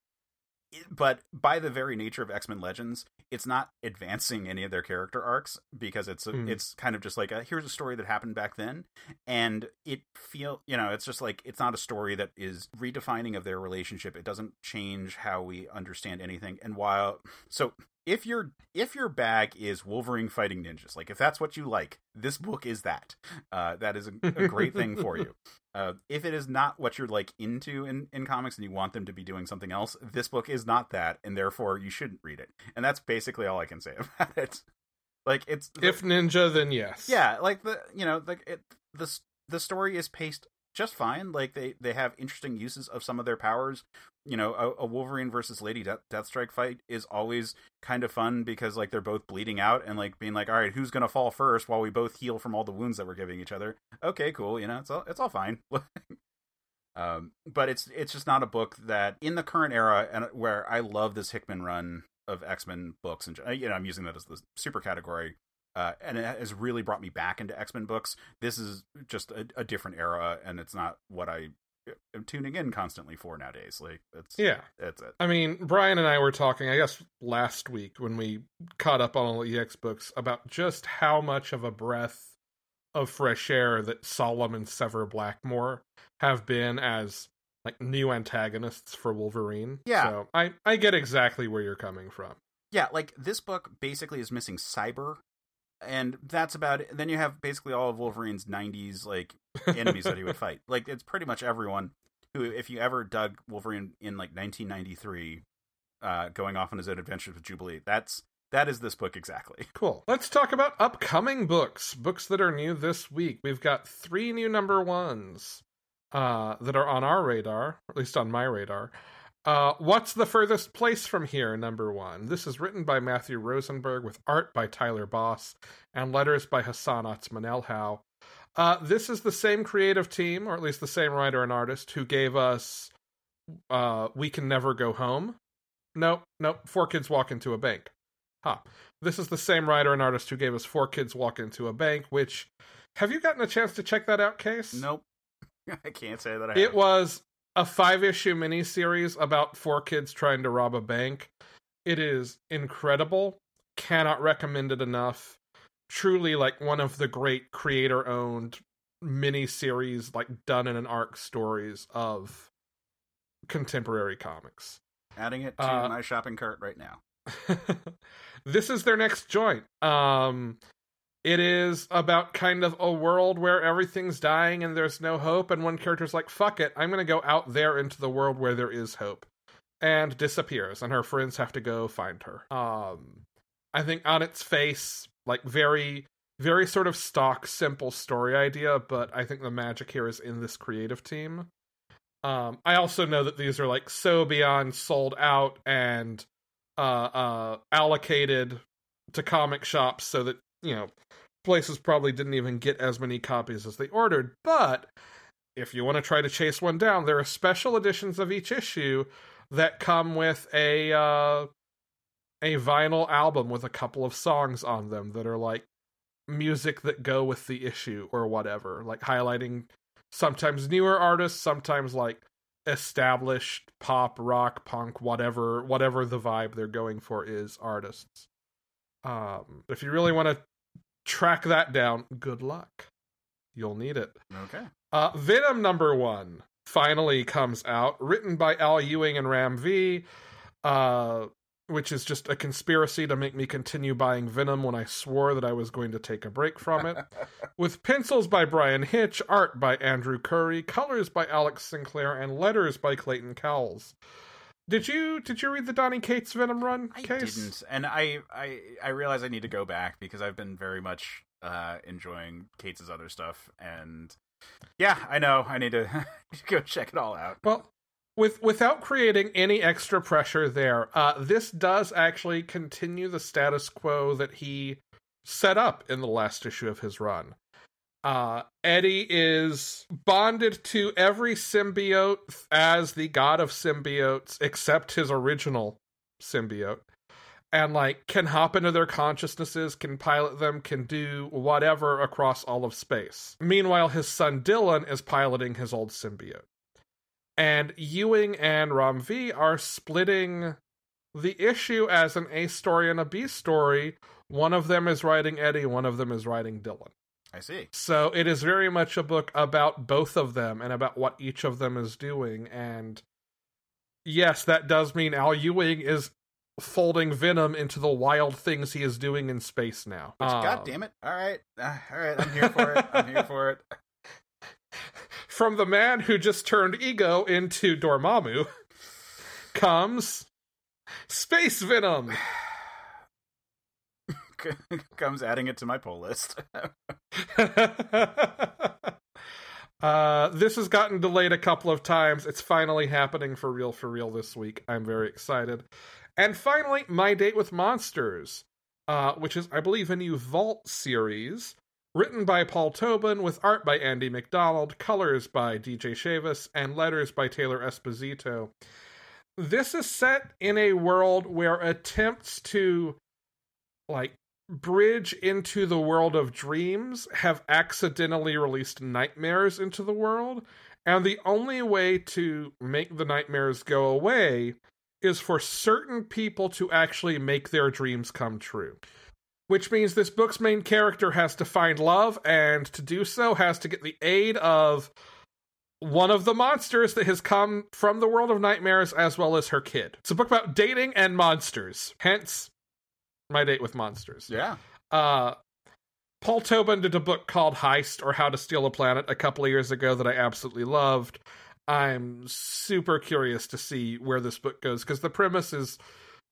But by the very nature of X Men Legends, it's not advancing any of their character arcs because it's a, Hmm. it's kind of just like a, here's a story that happened back then, and it feel you know it's just like it's not a story that is redefining of their relationship. It doesn't change how we understand anything. And while so if your if your bag is Wolverine fighting ninjas, like if that's what you like, this book is that. Uh, that is a, a great thing for you. Uh, if it is not what you're like into in, in comics and you want them to be doing something else, this book is not that, and therefore you shouldn't read it. And that's basically all I can say about it. Like it's If ninja, then yes. yeah, like the you know like it the the story is paced just fine. Like they they have interesting uses of some of their powers. You know, a, a Wolverine versus Lady Death, Deathstrike fight is always kind of fun because like they're both bleeding out and like being like, all right, who's gonna fall first while we both heal from all the wounds that we're giving each other. Okay, cool. You know, it's all it's all fine. um, but it's it's just not a book that in the current era and where I love this Hickman run of X Men books and you know I'm using that as the super category uh, and it has really brought me back into X Men books. This is just a, a different era, and it's not what I am tuning in constantly for nowadays. Like it's Yeah. that's it. I mean, Brian and I were talking, I guess, last week when we caught up on all the EX books about just how much of a breath of fresh air that Solem and Sevyr Blackmore have been as like new antagonists for Wolverine. Yeah. So I, I get exactly where you're coming from. Yeah, like this book basically is missing Cyber, and that's about it. Then you have basically all of Wolverine's '90s like enemies that he would fight. Like it's pretty much everyone who, if you ever dug Wolverine in like 1993, uh, going off on his own adventures with Jubilee, that's that is this book exactly. Cool. Let's talk about upcoming books, books that are new this week. We've got three new number ones uh, that are on our radar, at least on my radar. Uh, What's the Furthest Place from Here, number one. This is written by Matthew Rosenberg with art by Tyler Boss and letters by Hassan Otsmane-Elhaou. Uh, this is the same creative team, or at least the same writer and artist, who gave us uh, We Can Never Go Home. Nope, nope. Four Kids Walk Into a Bank. Huh. This is the same writer and artist who gave us Four Kids Walk Into a Bank, which. Have you gotten a chance to check that out, Case? Nope, I can't say that I. It have. was a five issue miniseries about four kids trying to rob a bank. It is incredible. Cannot recommend it enough. Truly, like one of the great creator owned miniseries, like done in an arc stories of contemporary comics. adding it to Uh, my shopping cart right now. this is their next joint. Um, it is about kind of a world where everything's dying and there's no hope, and one character's like, "Fuck it, I'm gonna go out there into the world where there is hope," and disappears, and her friends have to go find her. Um, I think on its face, like very, very sort of stock, simple story idea, but I think the magic here is in this creative team. Um, I also know that these are like so beyond sold out and uh, uh, allocated to comic shops so that you know places probably didn't even get as many copies as they ordered. But if you want to try to chase one down there are special editions of each issue that come with a uh, a vinyl album with a couple of songs on them that are like music that go with the issue or whatever like highlighting sometimes newer artists sometimes like established pop rock punk whatever whatever the vibe they're going for is artists. Um if you really want to track that down good luck you'll need it Okay. uh venom number one finally comes out written by al ewing and ram v uh which is just a conspiracy to make me continue buying venom when i swore that i was going to take a break from it with pencils by Bryan Hitch, art by Andrew Currie, colors by Alex Sinclair, and letters by Clayton Cowles. Did you did you read the Donny Cates Venom run I case? didn't, and I, I I realize I need to go back because I've been very much uh, enjoying Cates' other stuff, and yeah, I know I need to go check it all out. Well, with without creating any extra pressure there, uh, this does actually continue the status quo that he set up in the last issue of his run. Uh, Eddie is bonded to every symbiote as the god of symbiotes, except his original symbiote, and like can hop into their consciousnesses, can pilot them, can do whatever across all of space. Meanwhile, his son Dylan is piloting his old symbiote and Ewing and Ram V are splitting the issue as an A story and a B story. One of them is writing Eddie, one of them is writing Dylan. I see. So it is very much a book about both of them and about what each of them is doing. And yes, that does mean Al Ewing is folding Venom into the wild things he is doing in space now. Which, God Um, damn it! All right, uh, all right, I'm here for it. I'm here for it. from the man who just turned Ego into Dormammu comes Space Venom. Comes adding it to my poll list. uh, this has gotten delayed a couple of times. It's finally happening for real, for real this week. I'm very excited. And finally, My Date with Monsters, uh, which is, I believe, a new Vault series written by Paul Tobin with art by Andy MacDonald, colors by DJ Chavis, and letters by Taylor Esposito. This is set in a world where attempts to like bridge into the world of dreams have accidentally released nightmares into the world and the only way to make the nightmares go away is for certain people to actually make their dreams come true which means this book's main character has to find love and to do so has to get the aid of one of the monsters that has come from the world of nightmares as well as her kid. It's a book about dating and monsters. Hence my date with monsters. yeah, Uh Paul Tobin did a book called Heist or How to Steal a Planet a couple of years ago that I absolutely loved. I'm super curious to see where this book goes because the premise is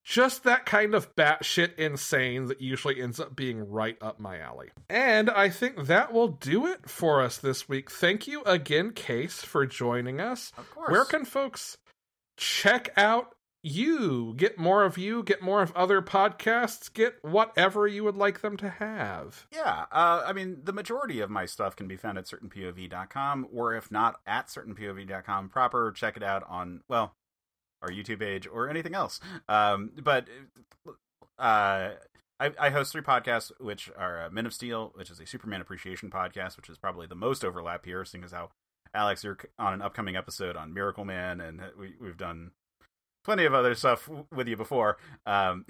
just that kind of batshit insane that usually ends up being right up my alley. And I think that will do it for us this week. Thank you again, Case, for joining us. of course. Where can folks check out you? Get more of you, get more of other podcasts, get whatever you would like them to have. Yeah, uh, I mean, the majority of my stuff can be found at certainpov.com, or if not at certainpov.com proper, check it out on, well, our YouTube page or anything else. Um, but uh, I, I host three podcasts, which are uh, Men of Steel, which is a Superman appreciation podcast, which is probably the most overlap here, seeing as how Alex, you're on an upcoming episode on Miracle Man, and we, we've done plenty of other stuff with you before. Um,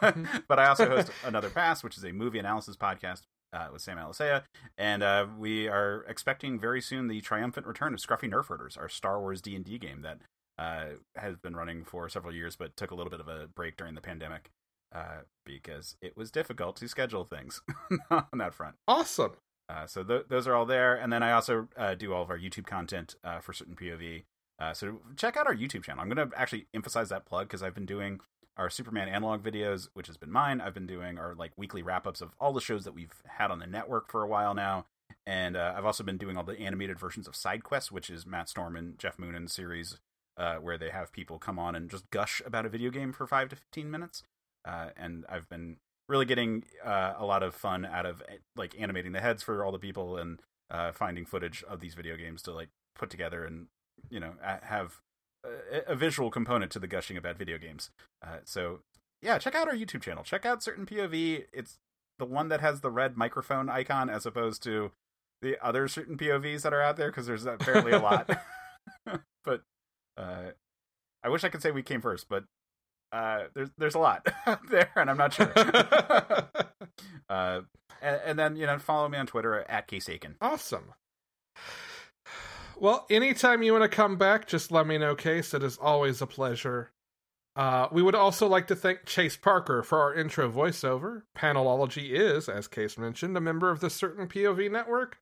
but I also host another pass, which is a movie analysis podcast uh, with Sam Alisea, and uh, we are expecting very soon the triumphant return of Scruffy Nerf Herders, our Star Wars D and D game that uh, has been running for several years, but took a little bit of a break during the pandemic uh, because it was difficult to schedule things on that front. Awesome. Uh, so th- those are all there, and then I also uh, do all of our YouTube content uh, for certain POV. Uh, so check out our YouTube channel. I'm going to actually emphasize that plug because I've been doing our Superman analog videos, which has been mine. I've been doing our like weekly wrap ups of all the shows that we've had on the network for a while now, and uh, I've also been doing all the animated versions of Side Quest, which is Matt Storm and Jeff Moonen's series, uh, where they have people come on and just gush about a video game for five to fifteen minutes. Uh, and I've been really getting uh, a lot of fun out of like animating the heads for all the people and uh, finding footage of these video games to like put together and you know have a, a visual component to the gushing about video games. Uh, so yeah, check out our YouTube channel. Check out certain POV. It's the one that has the red microphone icon as opposed to the other certain POVs that are out there because there's apparently a lot. but uh, I wish I could say we came first, but uh, there's there's a lot there, and I'm not sure. uh, and, and, then you know, follow me on Twitter at Case Aiken. Awesome. Well, anytime you want to come back, just let me know, Case. It is always a pleasure. Uh, we would also like to thank Chase Parker for our intro voiceover. Panelology is, as Case mentioned, a member of the Certain POV network.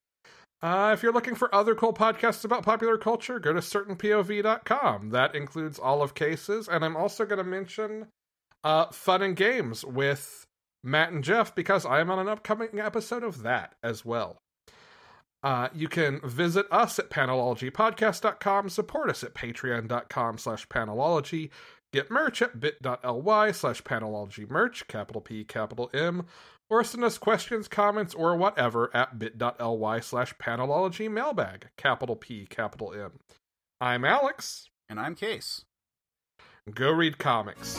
Uh, if you're looking for other cool podcasts about popular culture, go to certainpov.com. That includes all of Cases, and I'm also going to mention uh, Fun and Games with Matt and Jeff because I am on an upcoming episode of that as well. Uh, you can visit us at panelologypodcast.com, support us at patreon.com slash panelology, get merch at bit.ly slash panelology merch, capital P, capital M, or send us questions, comments, or whatever at bit.ly slash panelology mailbag, capital P, capital M. I'm Alex. And I'm Case. Go read comics.